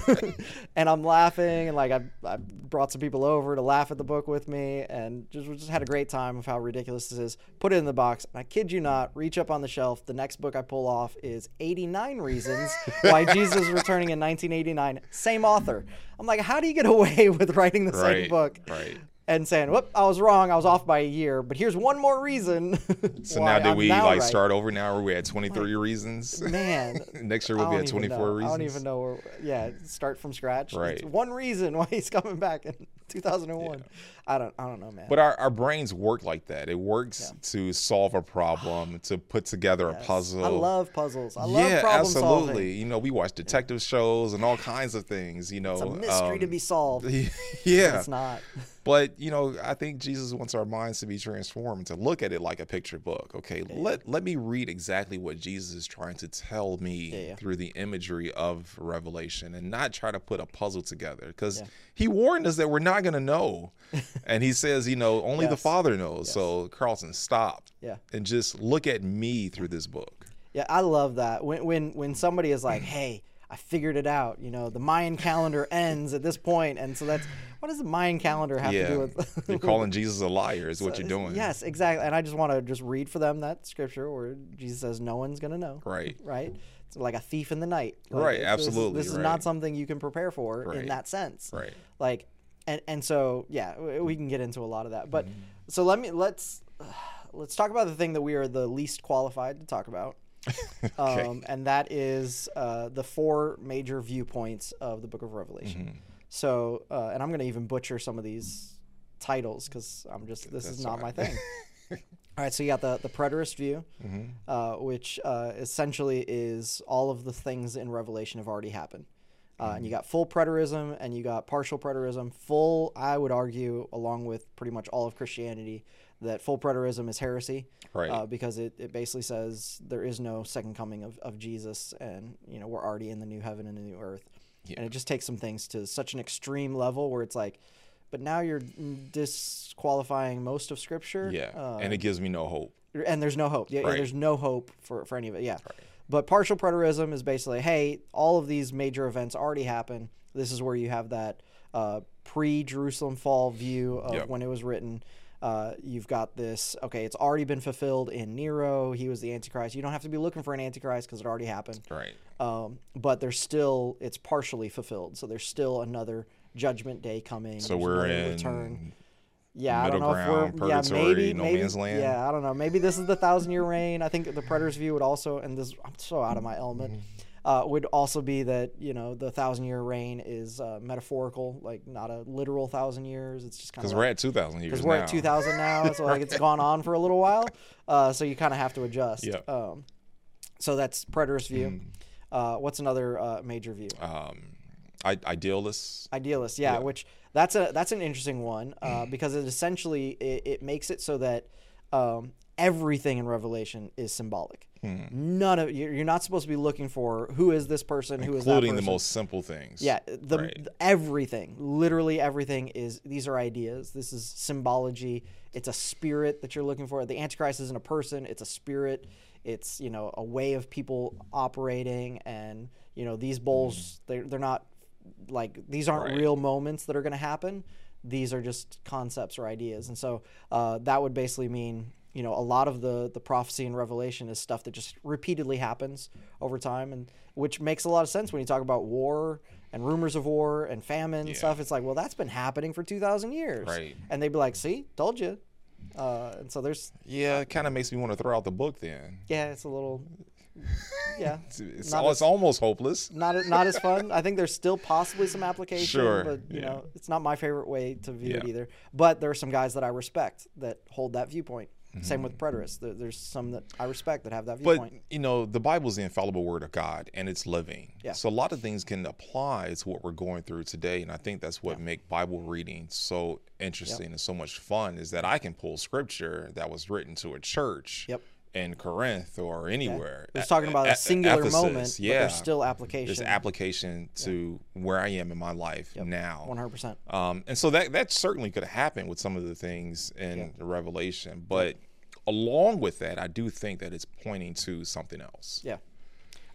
Speaker 1: and I'm laughing, and like I, I brought some people over to laugh at the book with me, and just just had a great time of how ridiculous this is. Put it in the box, and I kid you not, reach up on the shelf. The next book I pull off is 89 Reasons Why Jesus is Returning in 1989. Same author. I'm like, how do you get away with writing the same book?
Speaker 2: Right.
Speaker 1: And saying, "Whoop, I was wrong. I was off by a year, but here's one more reason."
Speaker 2: So now did
Speaker 1: I'm
Speaker 2: we
Speaker 1: now
Speaker 2: like
Speaker 1: right."
Speaker 2: start over now? Are we at 23 reasons?
Speaker 1: Man,
Speaker 2: Next year we'll be at 24
Speaker 1: know.
Speaker 2: reasons.
Speaker 1: I don't even know where. Yeah, start from scratch. It's
Speaker 2: Right.
Speaker 1: one reason why he's coming back in 2001. I don't. I don't know, man.
Speaker 2: But our, our brains work like that. It works to solve a problem, to put together a puzzle.
Speaker 1: I love puzzles. I love
Speaker 2: yeah,
Speaker 1: problem
Speaker 2: absolutely.
Speaker 1: solving.
Speaker 2: You know, we watch detective shows and all kinds of things. You know,
Speaker 1: It's a mystery to
Speaker 2: um,
Speaker 1: be solved.
Speaker 2: yeah,
Speaker 1: It's not.
Speaker 2: But you know, I think Jesus wants our minds to be transformed to look at it like a picture book. Okay, let let me read exactly what Jesus is trying to tell me
Speaker 1: Yeah, yeah.
Speaker 2: through the imagery of Revelation, and not try to put a puzzle together. Because
Speaker 1: Yeah.
Speaker 2: he warned us that we're not going to know, and he says, you know, only the Father knows. So Carlton, stop.
Speaker 1: Yeah.
Speaker 2: And just look at me through this book.
Speaker 1: Yeah, I love that. When when when somebody is like, "Hey, I figured it out," you know, the Mayan calendar ends at this point, and so that's what does the Mayan calendar have to do with?
Speaker 2: you're calling Jesus a liar is what you're doing.
Speaker 1: Yes, exactly. And I just want to just read for them that scripture where Jesus says, "No one's gonna know."
Speaker 2: Right.
Speaker 1: Right. It's like a thief in the night. Like,
Speaker 2: Right, absolutely,
Speaker 1: This is,
Speaker 2: right.
Speaker 1: not something you can prepare for in that sense.
Speaker 2: Right.
Speaker 1: Like, and and so yeah, we- we can get into a lot of that. But
Speaker 2: Mm-hmm.
Speaker 1: so let me let's let's talk about the thing that we are the least qualified to talk about.
Speaker 2: Okay.
Speaker 1: Um, and that is uh, the four major viewpoints of the Book of Revelation.
Speaker 2: Mm-hmm.
Speaker 1: So, uh, and I'm going to even butcher some of these titles because I'm just this is
Speaker 2: That's
Speaker 1: not my thing. All right, so you got the the preterist view,
Speaker 2: Mm-hmm.
Speaker 1: uh, which uh, essentially is all of the things in Revelation have already happened. Uh, and you got full preterism and you got partial preterism. Full, I would argue, along with pretty much all of Christianity, that full preterism is heresy
Speaker 2: Right.
Speaker 1: uh, because it, it basically says there is no second coming of, of Jesus and you know we're already in the new heaven and the new earth. And it just takes some things to such an extreme level where it's like but now you're disqualifying most of scripture
Speaker 2: yeah,
Speaker 1: uh,
Speaker 2: and it gives me no hope.
Speaker 1: and there's no hope. Yeah, yeah,
Speaker 2: Right.
Speaker 1: there's no hope for, for any of it. Yeah. But partial preterism is basically hey all of these major events already happened. This is where you have that uh, pre-jerusalem fall view of
Speaker 2: Yep.
Speaker 1: when it was written uh, you've got this okay it's already been fulfilled in nero he was the antichrist you don't have to be looking for an antichrist because it already happened
Speaker 2: Right.
Speaker 1: um, but there's still it's partially fulfilled so there's still another judgment day coming
Speaker 2: So we're in
Speaker 1: return yeah, I don't know if we're yeah maybe
Speaker 2: no
Speaker 1: maybe
Speaker 2: man's land?
Speaker 1: yeah I don't know maybe this is the thousand year reign. I think the preterist view would also and this I'm so out of my element
Speaker 2: Mm-hmm.
Speaker 1: Uh, would also be that you know the thousand year reign is uh, metaphorical like not a literal thousand years. It's just kind of
Speaker 2: Because
Speaker 1: of
Speaker 2: we're at 2,000 years
Speaker 1: because we're at 2000 now, so like it's gone on for a little while. Uh, so you kind of have to adjust.
Speaker 2: Yep.
Speaker 1: Um, so that's preterist view. Uh, what's another uh, major view?
Speaker 2: Um, I, idealists.
Speaker 1: Idealist, yeah,
Speaker 2: Yeah.
Speaker 1: which that's a that's an interesting one uh, because it essentially it, it makes it so that um, everything in Revelation is symbolic.
Speaker 2: Hmm.
Speaker 1: None of you're you're not supposed to be looking for who is this person, who is
Speaker 2: including the most simple things.
Speaker 1: Yeah, the,
Speaker 2: Right.
Speaker 1: th- everything, literally everything is these are ideas. This is symbology. It's a spirit that you're looking for. The Antichrist isn't a person; it's a spirit. It's you know a way of people operating, and you know these bowls they're they're not like these aren't.
Speaker 2: Right.
Speaker 1: real moments that are going to happen. These are just concepts or ideas, and so uh, that would basically mean you know a lot of the the prophecy and revelation is stuff that just repeatedly happens over time, and which makes a lot of sense when you talk about war and rumors of war and famine and stuff. It's like, well, that's been happening for two thousand years,
Speaker 2: Right.
Speaker 1: And they'd be like, "See, told you." Uh, and so there's
Speaker 2: Yeah, it kind of makes me want to throw out the book then.
Speaker 1: yeah, it's a little yeah,
Speaker 2: It's, it's,
Speaker 1: Not as-
Speaker 2: it's almost hopeless.
Speaker 1: not not as fun. I think there's still possibly some application,
Speaker 2: Sure,
Speaker 1: but you
Speaker 2: yeah.
Speaker 1: know, it's not my favorite way to view it either. But there are some guys that I respect that hold that viewpoint. Same
Speaker 2: Mm-hmm.
Speaker 1: with preterists. There, there's some that I respect that have that viewpoint.
Speaker 2: But you know, the Bible is the infallible word of God, and it's living.
Speaker 1: Yeah.
Speaker 2: So a lot of things can apply to what we're going through today, and I think that's what make Bible reading so interesting and so much fun. Is that I can pull scripture that was written to a church
Speaker 1: Yep.
Speaker 2: In Corinth or anywhere.
Speaker 1: It was talking about
Speaker 2: a-
Speaker 1: a singular
Speaker 2: Ephesus,
Speaker 1: moment, but
Speaker 2: Yeah.
Speaker 1: there's still application.
Speaker 2: There's application to where I am in my life now.
Speaker 1: 100%.
Speaker 2: Um, and so that that certainly could happen with some of the things in the Revelation, but along with that, I do think that it's pointing to something else.
Speaker 1: Yeah.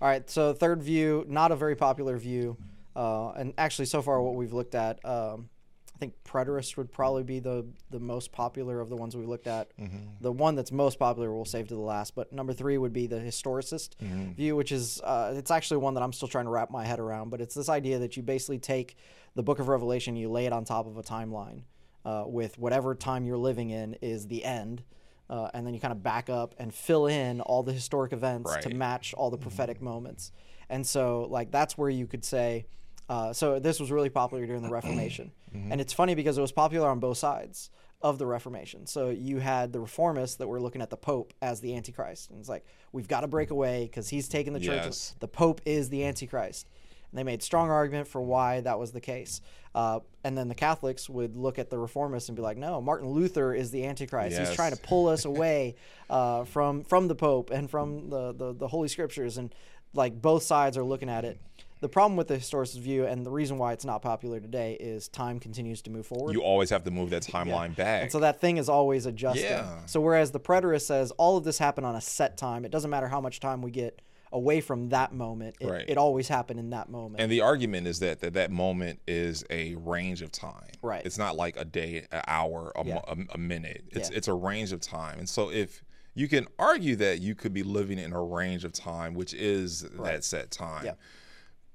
Speaker 1: All right. So third view, not a very popular view, uh, and actually so far what we've looked at, um, I think preterist would probably be the the most popular of the ones we looked at. The one that's most popular we'll save to the last. But number three would be the historicist view, which is uh, it's actually one that I'm still trying to wrap my head around. But it's this idea that you basically take the Book of Revelation, you lay it on top of a timeline uh, with whatever time you're living in is the end. Uh, and then you kind of back up and fill in all the historic events to match all the prophetic moments. And so, like, that's where you could say, uh, so this was really popular during the Reformation. And it's funny because it was popular on both sides of the Reformation. So you had the reformists that were looking at the Pope as the Antichrist. And it's like, we've got to break away because he's taking the church.
Speaker 2: Yes.
Speaker 1: The Pope is the Antichrist. And they made strong argument for why that was the case. Uh, and then the Catholics would look at the reformists and be like, no, Martin Luther is the Antichrist. He's trying to pull us away uh, from from the Pope and from the, the the Holy Scriptures, and like both sides are looking at it. The problem with the historicist view, and the reason why it's not popular today, is time continues to move forward.
Speaker 2: You always have to move that timeline back.
Speaker 1: And so that thing is always adjusting.
Speaker 2: Yeah.
Speaker 1: So whereas the preterist says all of this happened on a set time, it doesn't matter how much time we get away from that moment. It,
Speaker 2: Right.
Speaker 1: it always happened in that moment.
Speaker 2: and the argument is that, that that moment is a range of time.
Speaker 1: Right.
Speaker 2: It's not like a day, an hour, a,
Speaker 1: Yeah.
Speaker 2: a, a minute. It's
Speaker 1: Yeah.
Speaker 2: it's a range of time. And so if you can argue that you could be living in a range of time, which is that set time.
Speaker 1: Yeah.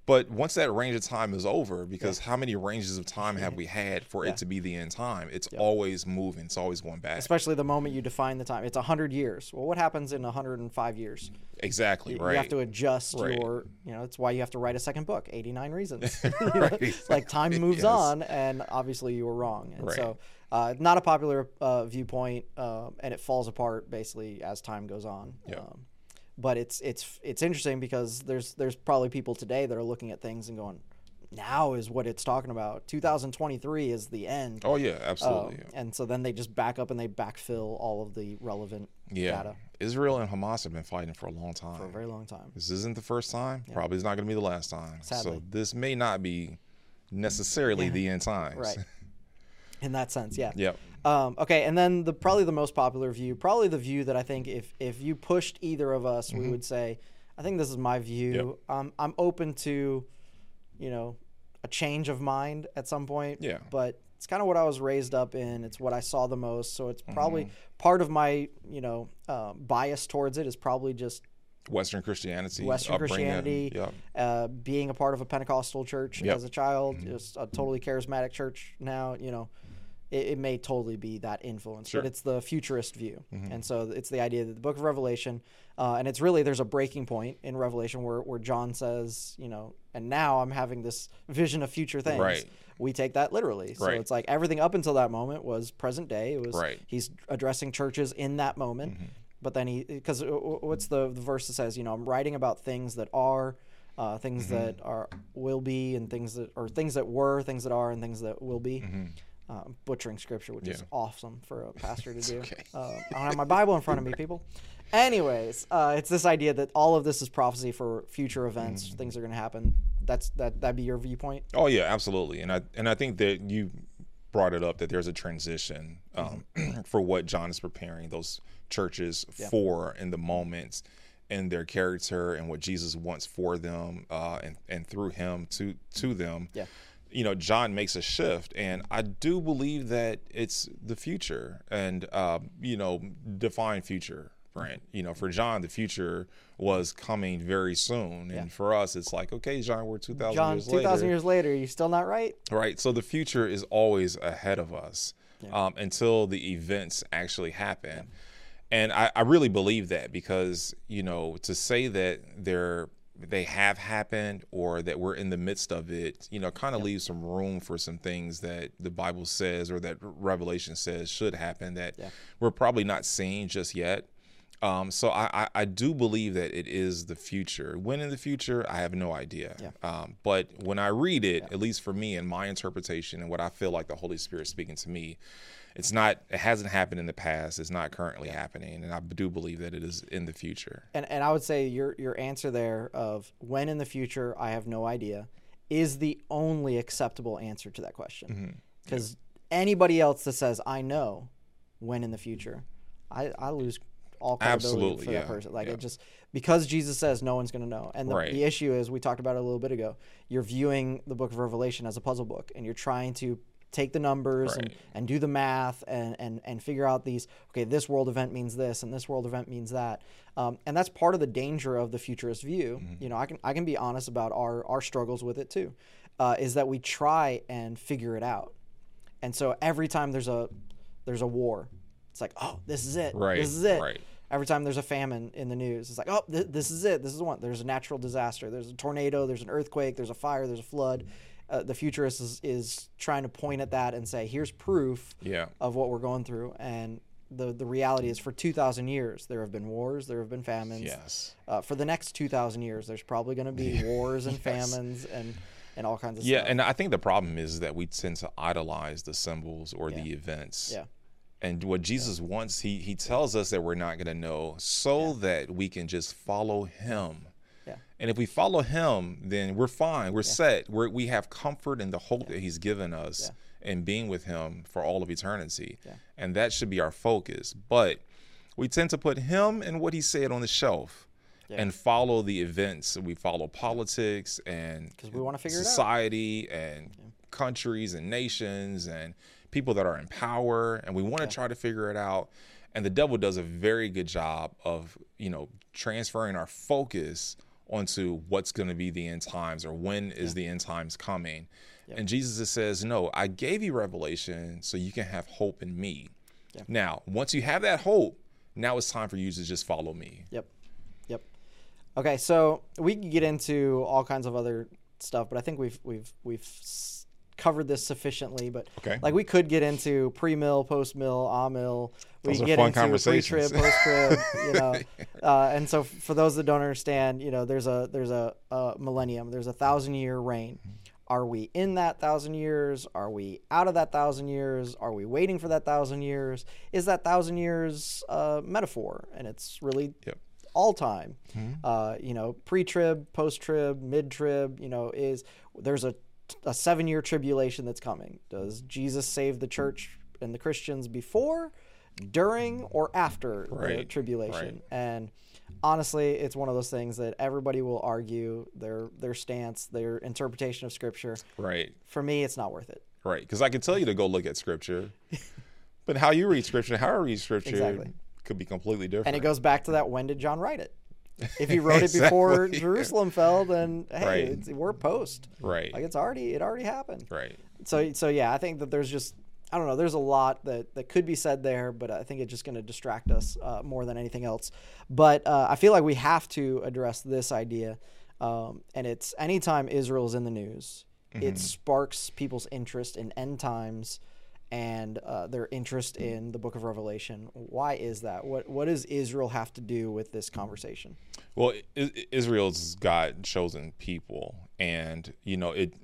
Speaker 2: But once that range of time is over, because how many ranges of time have we had for
Speaker 1: Yeah.
Speaker 2: it to be the end time? It's always moving. It's always going back.
Speaker 1: Especially the moment you define the time. It's 100 years. Well, what happens in 105 years?
Speaker 2: exactly.
Speaker 1: You
Speaker 2: right.
Speaker 1: You have to adjust
Speaker 2: Right.
Speaker 1: your, you know, it's why you have to write a second book, 89 Reasons.
Speaker 2: Right.
Speaker 1: Like time moves
Speaker 2: Yes.
Speaker 1: on, and obviously you were wrong. And
Speaker 2: Right.
Speaker 1: so, uh, not a popular uh, viewpoint, um, and it falls apart basically as time goes on.
Speaker 2: Yeah.
Speaker 1: Um, but it's it's it's interesting because there's there's probably people today that are looking at things and going, now is what it's talking about. 2023 is the end.
Speaker 2: oh yeah,
Speaker 1: Um,
Speaker 2: absolutely.
Speaker 1: and so then they just back up and they backfill all of the relevant
Speaker 2: yeah.
Speaker 1: data
Speaker 2: Israel and Hamas have been fighting for a long time.
Speaker 1: for a very long time.
Speaker 2: This isn't the first time. Probably is not going to be the last time.
Speaker 1: Sadly.
Speaker 2: So this may not be necessarily the end times.
Speaker 1: Right. In that sense, yeah.
Speaker 2: yep.
Speaker 1: Um, okay, and then the probably the most popular view, probably the view that I think if if you pushed either of us,
Speaker 2: Mm-hmm.
Speaker 1: we would say, I think this is my view. Um, I'm open to, you know, a change of mind at some point.
Speaker 2: Yeah.
Speaker 1: But it's kind of what I was raised up in. It's what I saw the most. So it's probably
Speaker 2: Mm-hmm.
Speaker 1: part of my, you know, um, bias towards it is probably just
Speaker 2: Western Christianity.
Speaker 1: Western Christianity,
Speaker 2: Yep.
Speaker 1: uh, being a part of a Pentecostal church
Speaker 2: Yep.
Speaker 1: as a child,
Speaker 2: Mm-hmm.
Speaker 1: just a totally charismatic church now, you know, it, it may totally be that influence,
Speaker 2: Sure. Mm-hmm.
Speaker 1: but it's the futurist view. And so it's the idea that the book of Revelation, uh, and it's really, there's a breaking point in Revelation where, where John says, you know, and now I'm having this vision of future things.
Speaker 2: Right.
Speaker 1: We take that literally. So
Speaker 2: Right.
Speaker 1: it's like everything up until that moment was present day. It was,
Speaker 2: Right. Mm-hmm.
Speaker 1: he's addressing churches in that moment. But then he, because what's the, the verse that says, you know, I'm writing about things that are, uh, things
Speaker 2: Mm-hmm.
Speaker 1: that are will be, and things that or things that were, things that are, and things that will be. Uh, butchering scripture, which is awesome for a pastor to do.
Speaker 2: okay.
Speaker 1: Uh, I don't have my Bible in front of me, people. Anyways, uh, it's this idea that all of this is prophecy for future events.
Speaker 2: Mm-hmm.
Speaker 1: Things are going to happen. That's that. That'd be your viewpoint.
Speaker 2: Oh yeah, absolutely. And I and I think that you brought it up that there's a transition um,
Speaker 1: Mm-hmm.
Speaker 2: for what John is preparing those churches for in the moments and their character and what Jesus wants for them uh, and and through him to to them.
Speaker 1: Yeah.
Speaker 2: You know, John makes a shift, and I do believe that it's the future, and uh, you know, define future, Brent. You know, for John, the future was coming very soon, and for us, it's like, okay, John, we're two thousand
Speaker 1: John,
Speaker 2: years
Speaker 1: two
Speaker 2: later.
Speaker 1: thousand years later, you still not right?
Speaker 2: Right. So the future is always ahead of us um, until the events actually happen. And I, I really believe that because, you know, to say that they're they have happened or that we're in the midst of it, you know, kind of leaves some room for some things that the Bible says or that Revelation says should happen that
Speaker 1: Yeah.
Speaker 2: we're probably not seeing just yet. Um, so I, I, I do believe that it is the future. When in the future, I have no idea.
Speaker 1: Yeah.
Speaker 2: Um, but when I read it, at least for me and my interpretation and what I feel like the Holy Spirit speaking to me, it's not. It hasn't happened in the past. It's not currently happening, and I do believe that it is in the future.
Speaker 1: And and I would say your your answer there of when in the future I have no idea is the only acceptable answer to that
Speaker 2: Mm-hmm.
Speaker 1: question. Because anybody else that says I know when in the future, I, I lose all credibility
Speaker 2: Absolutely,
Speaker 1: for
Speaker 2: yeah,
Speaker 1: that person. Like
Speaker 2: yeah.
Speaker 1: it just because Jesus says no one's going to know. And the,
Speaker 2: Right.
Speaker 1: the issue is we talked about it a little bit ago. You're viewing the book of Revelation as a puzzle book and you're trying to take the numbers and,
Speaker 2: Right.
Speaker 1: and do the math and, and, and figure out these okay this world event means this and this world event means that. Um, and that's part of the danger of the futurist view.
Speaker 2: Mm-hmm.
Speaker 1: you know I can I can be honest about our our struggles with it too uh, is that we try and figure it out. And so every time there's a there's a war it's like oh this is it.
Speaker 2: Right,
Speaker 1: this is it.
Speaker 2: right.
Speaker 1: every time there's a famine in the news it's like oh th- this is it. This is the one. There's a natural disaster. There's a tornado. There's an earthquake. There's a fire. There's a flood uh, the futurist is, is trying to point at that and say here's proof
Speaker 2: Yeah.
Speaker 1: of what we're going through and the the reality is for 2000 years there have been wars there have been famines
Speaker 2: Yes.
Speaker 1: uh, for the next 2000 years there's probably going to be wars and famines and and all kinds of
Speaker 2: Yeah,
Speaker 1: stuff
Speaker 2: and I think the problem is that we tend to idolize the symbols or the events.
Speaker 1: yeah
Speaker 2: And what Jesus wants, he he tells us that we're not going to know, so that we can just follow him.
Speaker 1: Yeah
Speaker 2: And if we follow him, then we're fine. We're set. We're, we have comfort in the hope that he's given us in being with him for all of eternity.
Speaker 1: Yeah.
Speaker 2: And that should be our focus. But we tend to put him and what he said on the shelf
Speaker 1: Yeah.
Speaker 2: and follow the events. We follow politics and
Speaker 1: 'Cause we wanna figure it out.
Speaker 2: society and countries and nations and people that are in power and we want to try to figure it out and the devil does a very good job of you know transferring our focus onto what's going to be the end times or when is the end times coming. And jesus says no i gave you revelation so you can have hope in me. Now once you have that hope now it's time for you to just follow me.
Speaker 1: Yep. Yep. Okay, so we can get into all kinds of other stuff, but I think we've we've we've covered this sufficiently. But
Speaker 2: Okay.
Speaker 1: like we could get into pre-mill, post-mill, ah-mill. We
Speaker 2: Those
Speaker 1: can get into pre-trib, post-trib. you know, uh, and so for those that don't understand, you know, there's a there's a, a millennium. There's a thousand year reign. Are we in that thousand years? Are we out of that thousand years? Are we waiting for that thousand years? Is that thousand years a metaphor? And it's really
Speaker 2: Yep.
Speaker 1: all time. Uh, you know, pre-trib, post-trib, mid-trib. You know, is there's a a seven-year tribulation that's coming. Does Jesus save the church and the Christians before, during, or after the tribulation?
Speaker 2: right.
Speaker 1: And honestly, it's one of those things that everybody will argue their their stance, their interpretation of Scripture.
Speaker 2: right
Speaker 1: For me, it's not worth it.
Speaker 2: Right, because I can tell you to go look at scripture, but how you read scripture, how I read scripture,
Speaker 1: Exactly.
Speaker 2: could be completely different.
Speaker 1: And it goes back to that: when did John write it? If he wrote it before Jerusalem fell, then hey,
Speaker 2: Right.
Speaker 1: it's, we're post.
Speaker 2: right,
Speaker 1: Like it's already it already happened.
Speaker 2: right,
Speaker 1: So so yeah, I think that there's just I don't know. There's a lot that that could be said there, but I think it's just going to distract us uh, more than anything else. But uh, I feel like we have to address this idea, um, and it's anytime Israel's in the news, it sparks people's interest in end times and uh, their interest in the Book of Revelation. Why is that? What what does Israel have to do with this conversation?
Speaker 2: Well, Israel's God chosen people, and you know it.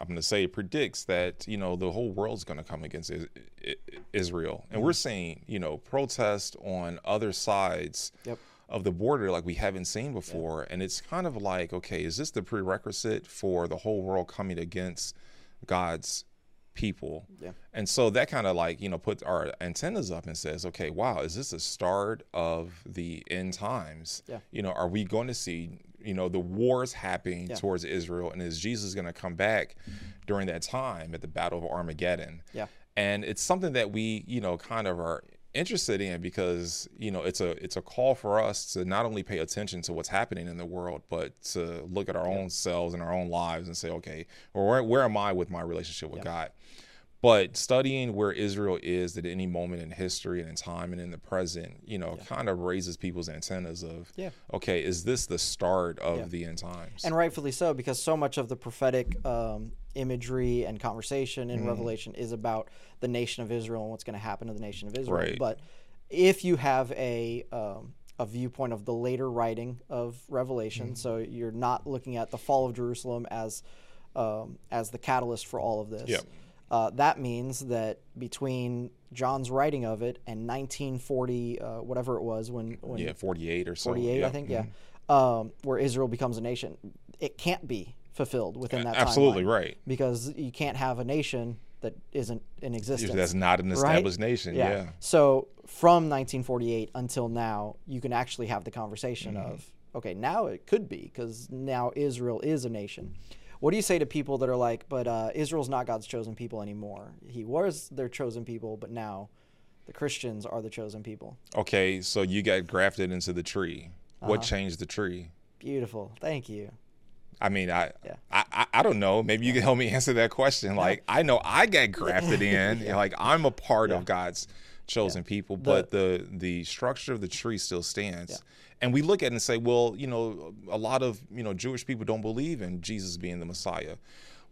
Speaker 2: I'm going to say it predicts that you know the whole world's going to come against Is- I- I- Israel, and we're seeing you know protest on other sides
Speaker 1: Yep.
Speaker 2: of the border like we haven't seen before, and it's kind of like okay, is this the prerequisite for the whole world coming against God's people?
Speaker 1: Yeah.
Speaker 2: And so that kind of like, you know, puts our antennas up and says, okay, wow, is this the start of the end times?
Speaker 1: Yeah.
Speaker 2: You know, are we going to see, you know, the wars happening
Speaker 1: Yeah.
Speaker 2: towards Israel? And is Jesus going to come back during that time at the Battle of Armageddon?
Speaker 1: Yeah.
Speaker 2: And it's something that we, you know, kind of are interested in because you know it's a it's a call for us to not only pay attention to what's happening in the world but to look at our own selves and our own lives and say okay well where, where am i with my relationship with god But studying where Israel is at any moment in history and in time and in the present, you know, kind of raises people's antennas of,
Speaker 1: Yeah.
Speaker 2: okay, is this the start of
Speaker 1: Yeah.
Speaker 2: the end times?
Speaker 1: and rightfully so because so much of the prophetic um, imagery and conversation in revelation is about the nation of israel and what's going to happen to the nation of israel
Speaker 2: Right.
Speaker 1: but if you have a um, a viewpoint of the later writing of revelation
Speaker 2: Mm-hmm.
Speaker 1: so you're not looking at the fall of jerusalem as um, as the catalyst for all of this
Speaker 2: Yep.
Speaker 1: Uh, that means that between John's writing of it and 1940, uh, whatever it was, when, when
Speaker 2: yeah, 48 or so.
Speaker 1: 48, I think, yeah, um, where Israel becomes a nation. It can't be fulfilled within that time.
Speaker 2: Absolutely
Speaker 1: timeline
Speaker 2: right.
Speaker 1: because you can't have a nation that isn't in existence.
Speaker 2: That's not an
Speaker 1: right?
Speaker 2: established nation. Yeah.
Speaker 1: So from 1948 until now, you can actually have the conversation
Speaker 2: Mm-hmm.
Speaker 1: of okay, now it could be because now Israel is a nation. What do you say to people that are like, but uh, Israel's not God's chosen people anymore? He was their chosen people, but now the Christians are the chosen people.
Speaker 2: Okay, so you got grafted into the tree.
Speaker 1: Uh-huh.
Speaker 2: What changed the tree?
Speaker 1: Beautiful. Thank you.
Speaker 2: I mean, I,
Speaker 1: Yeah.
Speaker 2: I, I, I don't know. Maybe you can help me answer that question. Like, I know I got grafted in. Like, I'm a part of God's chosen people, but the the structure of the tree still stands. And we look at it and say, well, you know, a lot of you know Jewish people don't believe in Jesus being the Messiah.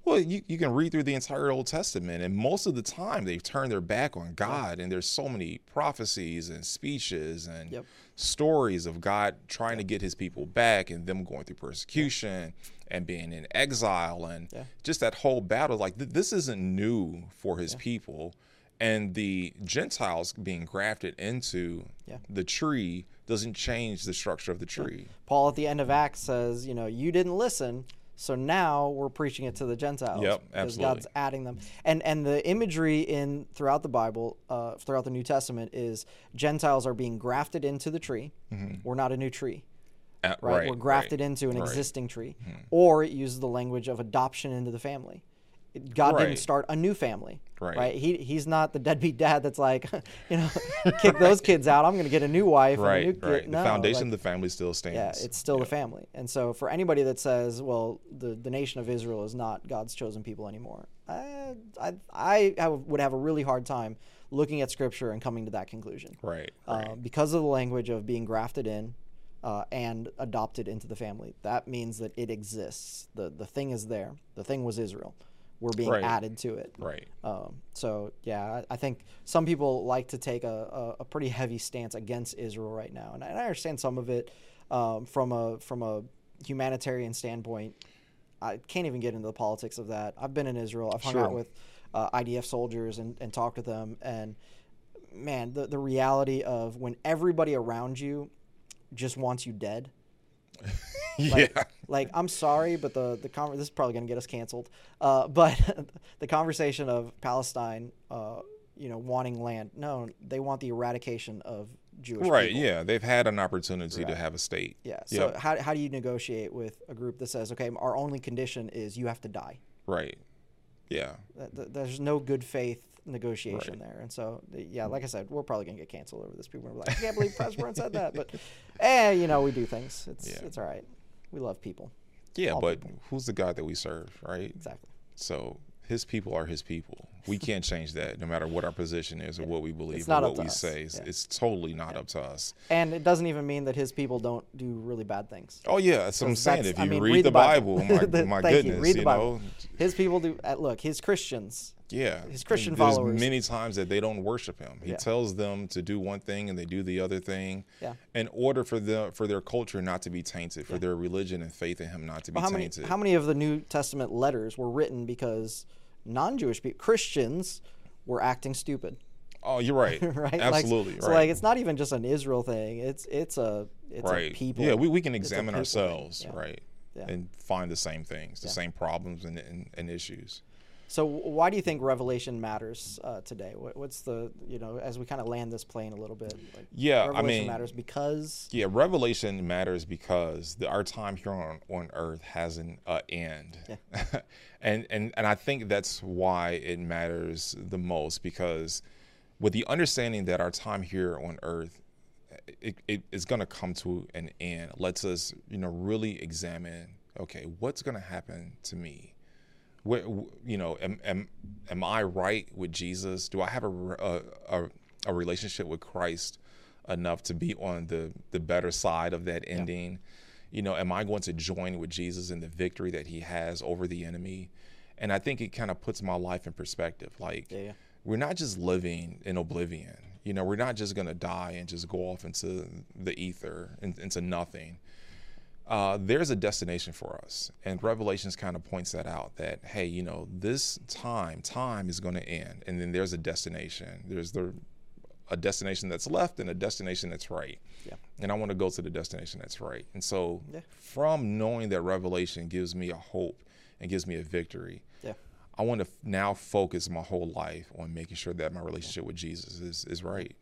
Speaker 2: Well, you, you can read through the entire Old Testament, and most of the time they've turned their back on God, and there's so many prophecies and speeches and
Speaker 1: Yep.
Speaker 2: stories of God trying to get his people back and them going through persecution and being in exile and
Speaker 1: Yeah.
Speaker 2: just that whole battle. Like, th- this isn't new for his people. And the Gentiles being grafted into
Speaker 1: Yeah.
Speaker 2: the tree doesn't change the structure of the tree.
Speaker 1: Paul at the end of Acts says, you know, you didn't listen, so now we're preaching it to the Gentiles.
Speaker 2: Yep,
Speaker 1: because
Speaker 2: absolutely.
Speaker 1: God's adding them, and and the imagery in throughout the Bible, uh, throughout the New Testament, is Gentiles are being grafted into the tree. We're not a new tree,
Speaker 2: Uh,
Speaker 1: right? We're grafted
Speaker 2: right,
Speaker 1: into an
Speaker 2: right. Hmm.
Speaker 1: existing tree, or it uses the language of adoption into the family. God
Speaker 2: Right.
Speaker 1: didn't start a new family,
Speaker 2: Right.
Speaker 1: He he's not the deadbeat dad that's like, you know, kick those kids out. I'm going to get a new wife. and a new
Speaker 2: Right, right.
Speaker 1: No,
Speaker 2: the foundation
Speaker 1: like-
Speaker 2: of the family still stands.
Speaker 1: yeah, it's still the family. And so for anybody that says, well, the, the nation of Israel is not God's chosen people anymore, I, I, I have, would have a really hard time looking at scripture and coming to that conclusion.
Speaker 2: right, right.
Speaker 1: Uh, because of the language of being grafted in uh, and adopted into the family. That means that it exists. The, the thing is there. The thing was Israel. We're being
Speaker 2: Right.
Speaker 1: added to it.
Speaker 2: right.
Speaker 1: Um, so yeah, I, I think some people like to take a, a, a pretty heavy stance against Israel right now, and I, and I understand some of it um, from a from a humanitarian standpoint. I can't even get into the politics of that. I've been in Israel. I've hung
Speaker 2: Sure.
Speaker 1: out with uh, IDF soldiers and, and talked to them, and man, the the reality of when everybody around you just wants you dead.
Speaker 2: yeah.
Speaker 1: Like, I'm sorry, but the the conver- this is probably going to get us canceled. Uh, but the conversation of Palestine, uh, you know, wanting land. No, they want the eradication of Jewish
Speaker 2: Right.
Speaker 1: people.
Speaker 2: Yeah. They've had an opportunity to have a state.
Speaker 1: Yeah. So
Speaker 2: Yep.
Speaker 1: how how do you negotiate with a group that says, okay, our only condition is you have to die?
Speaker 2: Right. Yeah.
Speaker 1: Th- th- There's no good faith negotiation
Speaker 2: Right.
Speaker 1: there, and so yeah, like I said, we're probably gonna get canceled over this. People are like, I can't believe Pastor Brent said that, but eh, you know, we do things. It's
Speaker 2: Yeah.
Speaker 1: it's all right. We love people.
Speaker 2: Yeah.
Speaker 1: All
Speaker 2: But who's the God that we serve? Right.
Speaker 1: Exactly.
Speaker 2: So his people are his people. We can't change that no matter what our position is or what we believe or what we
Speaker 1: us.
Speaker 2: say. It's,
Speaker 1: Yeah.
Speaker 2: it's totally not up to us.
Speaker 1: And it doesn't even mean that his people don't do really bad things.
Speaker 2: Oh yeah, that's what I'm saying. If
Speaker 1: I
Speaker 2: you
Speaker 1: mean,
Speaker 2: read,
Speaker 1: read
Speaker 2: the
Speaker 1: Bible.
Speaker 2: Bible, my, my
Speaker 1: you.
Speaker 2: goodness,
Speaker 1: Read the
Speaker 2: you
Speaker 1: Bible.
Speaker 2: know,
Speaker 1: His people do. Uh, look, his Christians.
Speaker 2: Yeah.
Speaker 1: His Christian
Speaker 2: There's
Speaker 1: followers.
Speaker 2: many times that they don't worship him. He
Speaker 1: Yeah.
Speaker 2: tells them to do one thing and they do the other thing.
Speaker 1: Yeah.
Speaker 2: In order for the for their culture not to be tainted, for their religion and faith in him not to be
Speaker 1: Well, how many?
Speaker 2: tainted.
Speaker 1: How many of the New Testament letters were written because non-Jewish people, Christians, were acting stupid?
Speaker 2: oh, you're right.
Speaker 1: right?
Speaker 2: Absolutely
Speaker 1: Like,
Speaker 2: right.
Speaker 1: So like, it's not even just an Israel thing. It's it's a it's
Speaker 2: right.
Speaker 1: a people.
Speaker 2: Yeah, we, we can examine ourselves,
Speaker 1: Yeah.
Speaker 2: right?
Speaker 1: Yeah.
Speaker 2: And find the same things, the same problems and, and, and issues.
Speaker 1: So why do you think Revelation matters uh, today? What, what's the you know as we kind of land this plane a little bit? Like,
Speaker 2: Yeah, I
Speaker 1: Revelation
Speaker 2: mean-
Speaker 1: matters because
Speaker 2: Yeah, revelation matters because the, our time here on, on earth has an uh, end, and and and I think that's why it matters the most because with the understanding that our time here on earth it, it is going to come to an end lets us you know really examine okay what's going to happen to me you know, am, am am I right with Jesus? Do I have a a, a, a relationship with Christ enough to be on the the better side of that ending? You know, am I going to join with Jesus in the victory that He has over the enemy? And I think it kind of puts my life in perspective. Like,
Speaker 1: Yeah, yeah.
Speaker 2: we're not just living in oblivion. You know, we're not just going to die and just go off into the ether, in, into nothing. Uh, there's a destination for us. And Revelations kind of points that out that, hey, you know, this time, time is going to end. And then there's a destination. There's the a destination that's left and a destination that's right.
Speaker 1: Yeah.
Speaker 2: And I want to go to the destination that's right. And so,
Speaker 1: Yeah.
Speaker 2: from knowing that Revelation gives me a hope and gives me a victory,
Speaker 1: Yeah.
Speaker 2: I want to now focus my whole life on making sure that my relationship with Jesus is, is right.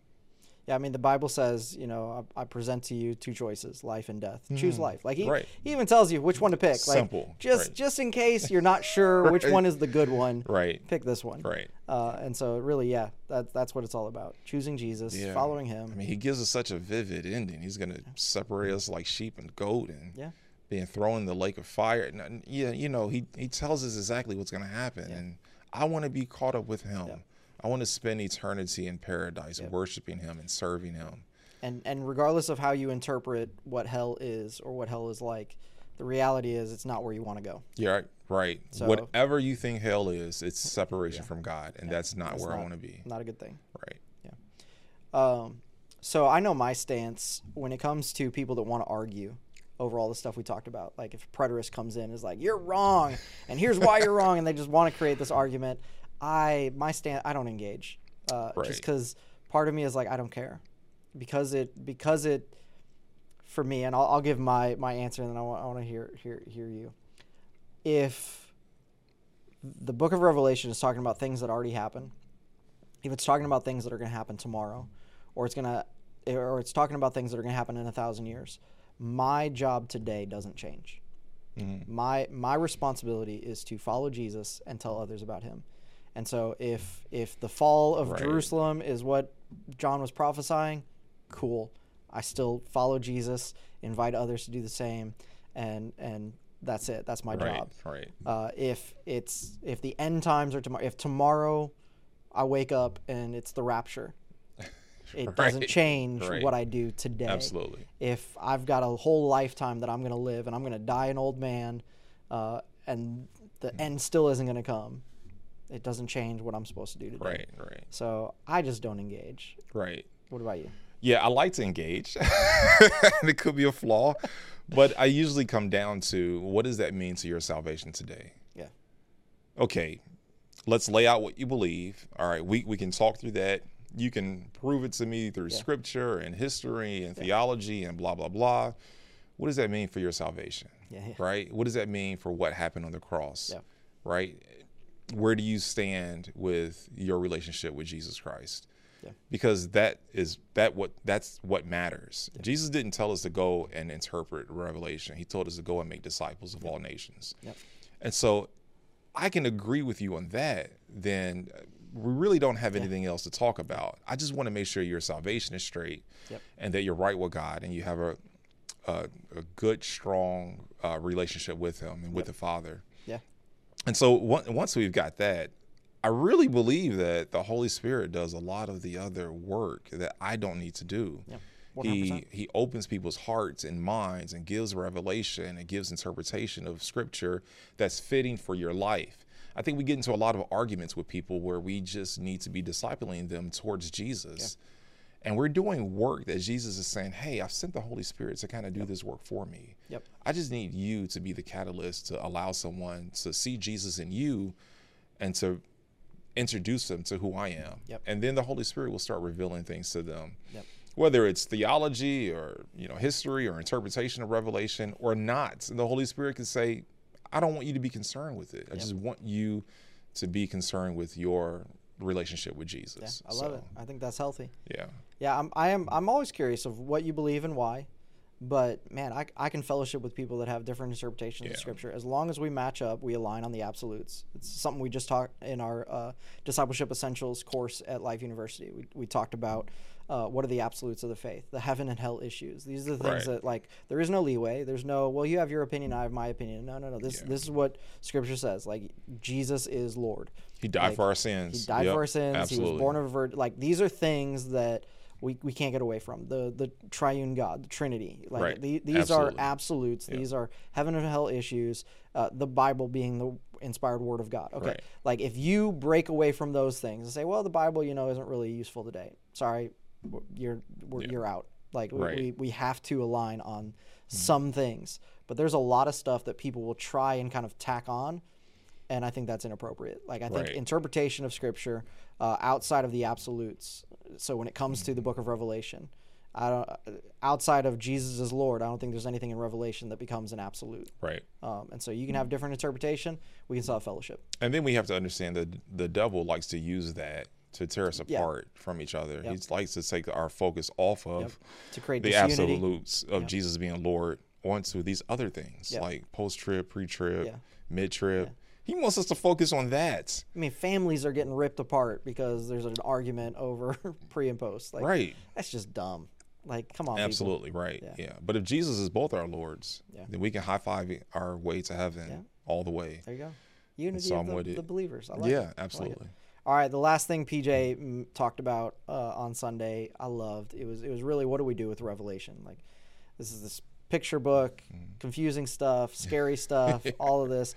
Speaker 1: Yeah, I mean, the Bible says, you know, I, I present to you two choices, life and death. Choose life. Like he.
Speaker 2: Right.
Speaker 1: he even tells you which one to pick. Like,
Speaker 2: Simple,
Speaker 1: Just
Speaker 2: right.
Speaker 1: just in case you're not sure which
Speaker 2: Right.
Speaker 1: one is the good one,
Speaker 2: Right.
Speaker 1: pick this one.
Speaker 2: Right.
Speaker 1: Uh, and so, really, yeah, that, that's what it's all about. Choosing Jesus,
Speaker 2: Yeah.
Speaker 1: following Him.
Speaker 2: I mean, he gives us such a vivid ending. He's going to separate us like sheep and goat and
Speaker 1: Yeah.
Speaker 2: being thrown in the lake of fire. And, yeah, you know, he, he tells us exactly what's going to happen. And I want to be caught up with him.
Speaker 1: Yeah.
Speaker 2: I want to spend eternity in paradise worshiping him and serving him.
Speaker 1: and and regardless of how you interpret what hell is or what hell is like, the reality is it's not where you want to go.
Speaker 2: Yeah, right. right.
Speaker 1: So-
Speaker 2: Whatever you think hell is, it's separation from God. And that's not
Speaker 1: It's
Speaker 2: where I want to be.
Speaker 1: Not a good thing.
Speaker 2: Right. Yeah.
Speaker 1: Um, so I know my stance when it comes to people that want to argue over all the stuff we talked about. Like if a preterist comes in and is like, "You're wrong," and here's why you're wrong, and they just want to create this argument. I my stand I don't engage, uh, just because part of me is like I don't care, because it because it for me, and I'll, I'll give my my answer, and then I want I want to hear hear hear you. If the book of Revelation is talking about things that already happened, if it's talking about things that are going to happen tomorrow, or it's gonna, or it's talking about things that are going to happen in a thousand years, my job today doesn't change. My my responsibility is to follow Jesus and tell others about Him. And so, if if the fall of
Speaker 2: Right.
Speaker 1: Jerusalem is what John was prophesying, cool. I still follow Jesus, invite others to do the same, and and that's it. That's my
Speaker 2: Right.
Speaker 1: job.
Speaker 2: Right.
Speaker 1: Uh, if it's if the end times are tomorrow, if tomorrow I wake up and it's the rapture, it doesn't change
Speaker 2: Right.
Speaker 1: what I do today.
Speaker 2: Absolutely.
Speaker 1: If I've got a whole lifetime that I'm going to live and I'm going to die an old man, uh, and the end still isn't going to come, it doesn't change what I'm supposed to do today.
Speaker 2: Right. Right.
Speaker 1: So I just don't engage.
Speaker 2: Right.
Speaker 1: What about you?
Speaker 2: Yeah, I like to engage. it could be a flaw, but I usually come down to what does that mean to your salvation today?
Speaker 1: Yeah.
Speaker 2: Okay, let's lay out what you believe. All right, we, we can talk through that. You can prove it to me through scripture and history and theology and blah, blah, blah. What does that mean for your salvation?
Speaker 1: Yeah, yeah.
Speaker 2: Right? What does that mean for what happened on the cross?
Speaker 1: Yeah.
Speaker 2: Right? Where do you stand with your relationship with Jesus Christ?
Speaker 1: Yeah.
Speaker 2: because that is that what that's what matters. Jesus didn't tell us to go and interpret Revelation. He told us to go and make disciples of all nations.
Speaker 1: Yep.
Speaker 2: And so I can agree with you on that. Then we really don't have anything else to talk about. I just want to make sure your salvation is straight
Speaker 1: Yep.
Speaker 2: and that you're right with God and you have a a, a good, strong uh, relationship with Him and with the Father.
Speaker 1: Yeah.
Speaker 2: And so once we've got that, I really believe that the Holy Spirit does a lot of the other work that I don't need to do.
Speaker 1: Yeah.
Speaker 2: He he opens people's hearts and minds and gives revelation and gives interpretation of scripture that's fitting for your life. I think we get into a lot of arguments with people where we just need to be discipling them towards Jesus. And we're doing work that Jesus is saying, Hey, I've sent the Holy Spirit to kind of do this work for me.
Speaker 1: Yep.
Speaker 2: I just need you to be the catalyst to allow someone to see Jesus in you and to introduce them to who I am.
Speaker 1: Yep.
Speaker 2: And then the Holy Spirit will start revealing things to them.
Speaker 1: Yep.
Speaker 2: Whether it's theology or you know history or interpretation of revelation or not, and the Holy Spirit can say, "I don't want you to be concerned with it. I just want you to be concerned with your relationship with
Speaker 1: Yeah,
Speaker 2: Jesus."
Speaker 1: I love
Speaker 2: So,
Speaker 1: it. I think that's healthy.
Speaker 2: Yeah.
Speaker 1: Yeah, I'm, I am. I'm always curious of what you believe and why. But man, I, I can fellowship with people that have different interpretations
Speaker 2: Yeah.
Speaker 1: of scripture as long as we match up, we align on the absolutes. It's something we just talked in our uh, discipleship essentials course at Life University. We, we talked about uh, what are the absolutes of the faith, the heaven and hell issues. These are the things
Speaker 2: Right.
Speaker 1: that like there is no leeway. There's no well, you have your opinion, I have my opinion. No, no, no. This
Speaker 2: Yeah.
Speaker 1: this is what Scripture says. Like Jesus is Lord.
Speaker 2: He died
Speaker 1: Like,
Speaker 2: for our sins.
Speaker 1: He died
Speaker 2: Yep,
Speaker 1: for our sins.
Speaker 2: Absolutely.
Speaker 1: He was born of a virgin. Like these are things that we, we can't get away from. The the triune God, the Trinity. Like
Speaker 2: Right.
Speaker 1: the, these
Speaker 2: Absolutely.
Speaker 1: are absolutes. These are heaven and hell issues. Uh, the Bible being the inspired word of God. Okay.
Speaker 2: Right.
Speaker 1: Like if you break away from those things and say, well, the Bible, you know, isn't really useful today. Sorry, you're we're, you're out. Like we,
Speaker 2: Right.
Speaker 1: We, we have to align on some things. But there's a lot of stuff that people will try and kind of tack on and I think that's inappropriate. Like I think
Speaker 2: Right.
Speaker 1: interpretation of scripture uh, outside of the absolutes. So when it comes to the book of Revelation, I don't uh, outside of Jesus as Lord. I don't think there's anything in Revelation that becomes an absolute.
Speaker 2: Right.
Speaker 1: Um, and so you can have different interpretation. We can still have fellowship.
Speaker 2: And then we have to understand that the devil likes to use that to tear us
Speaker 1: Yeah.
Speaker 2: apart from each other.
Speaker 1: Yep.
Speaker 2: He likes to take our focus off of
Speaker 1: To create
Speaker 2: the
Speaker 1: disunity.
Speaker 2: absolutes of Jesus being Lord onto these other things
Speaker 1: Yep.
Speaker 2: like post trib, pre trib,
Speaker 1: Yeah.
Speaker 2: mid trib. He wants us to focus on that.
Speaker 1: I mean, families are getting ripped apart because there's an argument over pre and post. Like
Speaker 2: Right.
Speaker 1: that's just dumb. Like come on, people.
Speaker 2: Absolutely right.
Speaker 1: Yeah.
Speaker 2: Yeah. But if Jesus is both our lords,
Speaker 1: Yeah.
Speaker 2: then we can high five our way to heaven
Speaker 1: Yeah.
Speaker 2: all the way.
Speaker 1: There you go. Unity
Speaker 2: so
Speaker 1: of the, the believers. I like it.
Speaker 2: yeah,
Speaker 1: like it.
Speaker 2: absolutely.
Speaker 1: All right, the last thing PJ mm, talked about uh, on Sunday, I loved. It was it was really what do we do with Revelation? Like, this is this picture book,
Speaker 2: Mm-hmm.
Speaker 1: confusing stuff, scary stuff, all of this.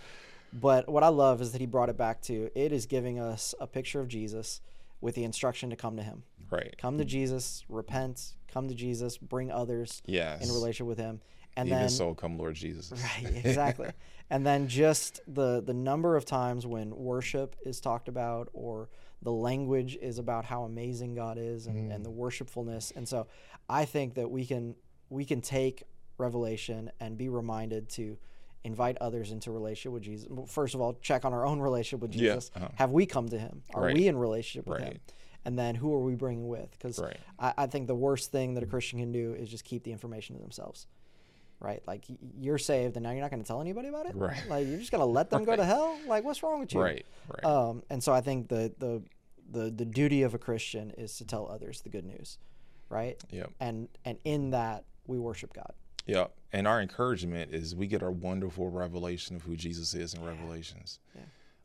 Speaker 1: But what I love is that he brought it back to it is giving us a picture of Jesus with the instruction to come to him.
Speaker 2: Right.
Speaker 1: Come to Jesus, repent, come to Jesus, bring others
Speaker 2: Yes.
Speaker 1: in relationship with him. And
Speaker 2: Even
Speaker 1: then
Speaker 2: so, come Lord Jesus.
Speaker 1: Right, exactly. and then just the the number of times when worship is talked about or the language is about how amazing God is and, and the mm. worshipfulness. And so I think that we can we can take revelation and be reminded to invite others into relationship with Jesus. First of all, check on our own relationship with
Speaker 2: Yeah,
Speaker 1: Jesus.
Speaker 2: uh-huh.
Speaker 1: Have we come to him? Are
Speaker 2: Right.
Speaker 1: we in relationship with him? And then who are we bringing with? Because
Speaker 2: Right.
Speaker 1: I, I think the worst thing that a Christian can do is just keep the information to themselves. Right? Like you're saved and now you're not going to tell anybody about it?
Speaker 2: Right.
Speaker 1: Like you're just going to let them go to hell? Like what's wrong with you?
Speaker 2: Right. Right.
Speaker 1: Um, and so I think the, the the the duty of a Christian is to tell others the good news. Right?
Speaker 2: yep.
Speaker 1: And and in that we worship God.
Speaker 2: Yep. And our encouragement is we get our wonderful revelation of who Jesus is in Revelations.
Speaker 1: Yeah.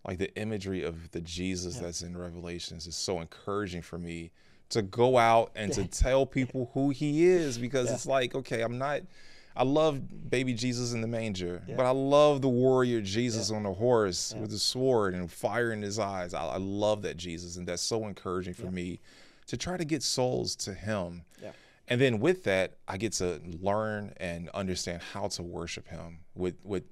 Speaker 2: Like the imagery of the Jesus that's in Revelations is so encouraging for me to go out and to tell people who he is because it's like, okay, I'm not I love baby Jesus in the manger, but I love the warrior Jesus on the horse with the sword and fire in his eyes. I, I love that Jesus, and that's so encouraging for me to try to get souls to him. And then with that, I get to learn and understand how to worship Him with with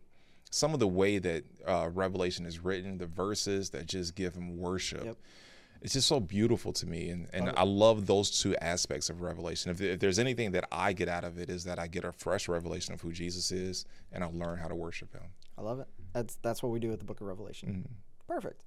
Speaker 2: some of the way that uh, Revelation is written, the verses that just give Him worship.
Speaker 1: Yep.
Speaker 2: It's just so beautiful to me, and, and I love those two aspects of Revelation. If, if there's anything that I get out of it, is that I get a fresh revelation of who Jesus is, and I learn how to worship Him.
Speaker 1: I love it. That's that's what we do with the book of Revelation.
Speaker 2: Mm-hmm.
Speaker 1: Perfect.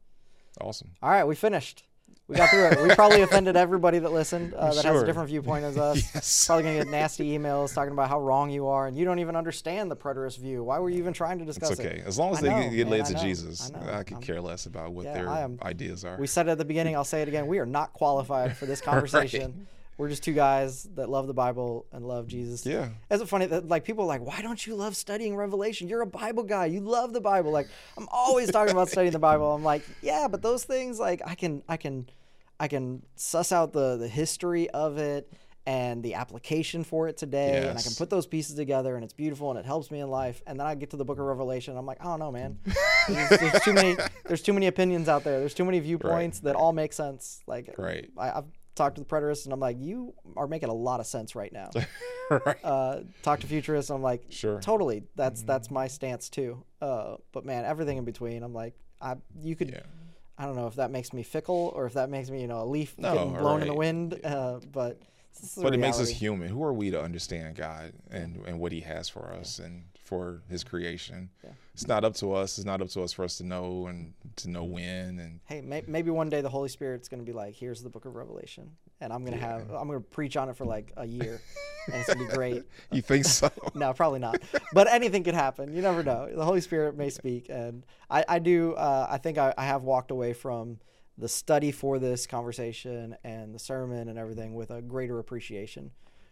Speaker 2: Awesome.
Speaker 1: All right, we finished. We got through it. We probably offended everybody that listened uh, that has a different viewpoint as us.
Speaker 2: Yes.
Speaker 1: Probably gonna get nasty emails talking about how wrong you are, and you don't even understand the preterist view. Why were you even trying to discuss
Speaker 2: It's
Speaker 1: it?
Speaker 2: okay. As long as
Speaker 1: I
Speaker 2: they
Speaker 1: know,
Speaker 2: get, get
Speaker 1: man,
Speaker 2: led
Speaker 1: I
Speaker 2: to Jesus,
Speaker 1: I
Speaker 2: I, could care less about what
Speaker 1: Yeah,
Speaker 2: their ideas are.
Speaker 1: We said it at the beginning. I'll say it again. We are not qualified for this conversation. We're just two guys that love the Bible and love Jesus.
Speaker 2: yeah.
Speaker 1: Isn't it funny that like people are like, why don't you love studying Revelation? You're a Bible guy. You love the Bible. Like I'm always talking about studying the Bible. I'm like, yeah, but those things like I can I can I can suss out the the history of it and the application for it today, and I can put those pieces together, and it's beautiful, and it helps me in life. And then I get to the Book of Revelation, and I'm like, I don't know, man. There's, there's too many. There's too many opinions out there. There's too many viewpoints that all make sense. Like,
Speaker 2: Right.
Speaker 1: I, I've talked to the preterists, and I'm like, you are making a lot of sense right now
Speaker 2: right.
Speaker 1: uh, talk to futurists. And I'm like,
Speaker 2: Sure.
Speaker 1: totally. That's that's my stance too. Uh, but man, everything in between, I'm like, I you could,
Speaker 2: Yeah.
Speaker 1: I don't know if that makes me fickle or if that makes me, you know, a leaf
Speaker 2: No,
Speaker 1: getting blown in the
Speaker 2: right.
Speaker 1: wind. Uh, but This is the
Speaker 2: but it makes us human. Who are we to understand God and, and what He has for us and for His creation?
Speaker 1: Yeah.
Speaker 2: It's not up to us. It's not up to us for us to know and to know when. And
Speaker 1: Hey, may, maybe one day the Holy Spirit's going to be like, "Here's the Book of Revelation," and I'm going to have I'm going to preach on it for like a year, and it's going to be great.
Speaker 2: you think so?
Speaker 1: no, probably not. But anything could happen. You never know. The Holy Spirit may speak, and I, I do. Uh, I think I, I have walked away from the study for this conversation and the sermon and everything with a greater appreciation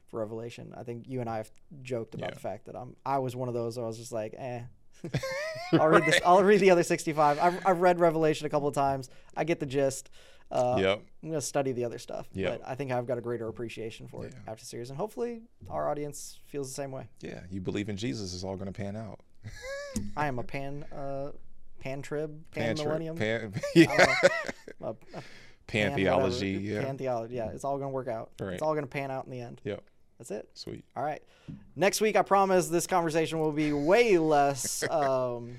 Speaker 1: for Revelation. I think you and I have joked about
Speaker 2: Yeah.
Speaker 1: the fact that I'm. I was one of those. I was just like, eh. I'll read this. I'll read the other 65. I've, I've read Revelation a couple of times. I get the gist. Uh,
Speaker 2: Yep.
Speaker 1: I'm gonna study the other stuff.
Speaker 2: Yep.
Speaker 1: But I think I've got a greater appreciation for it
Speaker 2: Yeah.
Speaker 1: after series, and hopefully our audience feels the same way.
Speaker 2: Yeah. You believe in Jesus, is all going to pan out.
Speaker 1: I am a pan, uh, pan trib, pan,
Speaker 2: Pan-
Speaker 1: millennium,
Speaker 2: Pan, yeah.
Speaker 1: a, a pan.
Speaker 2: Yeah.
Speaker 1: pan theology. Yeah, it's all gonna work out.
Speaker 2: Right.
Speaker 1: It's all gonna pan out in the end.
Speaker 2: Yep.
Speaker 1: That's it.
Speaker 2: Sweet.
Speaker 1: All right. Next week, I promise this conversation will be way less um,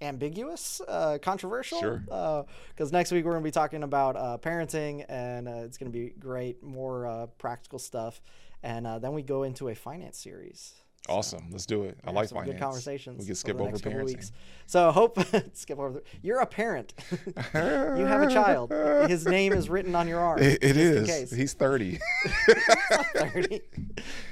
Speaker 1: ambiguous, uh, controversial.
Speaker 2: Sure.
Speaker 1: Because next week we're going to be talking about uh, parenting, and uh, it's going to be great, more uh, practical stuff. And uh, then we go into a finance series.
Speaker 2: Awesome. Let's do it. I like
Speaker 1: some
Speaker 2: finance.
Speaker 1: good conversations.
Speaker 2: We can skip over
Speaker 1: couple
Speaker 2: parenting.
Speaker 1: weeks. So hope skip over. The, you're a parent. you have a child. His name is written on your arm.
Speaker 2: It, it is. He's 30.
Speaker 1: Thirty.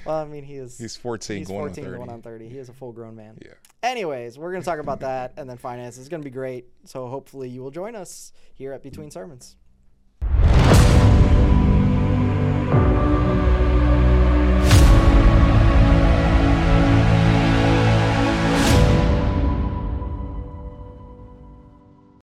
Speaker 1: Well, I mean, he is.
Speaker 2: He's 14
Speaker 1: He's
Speaker 2: going
Speaker 1: 14
Speaker 2: on 30.
Speaker 1: going on 30. He is a full grown man.
Speaker 2: Yeah.
Speaker 1: Anyways, we're going to talk about that and then finance. It's going to be great. So hopefully you will join us here at Between Sermons.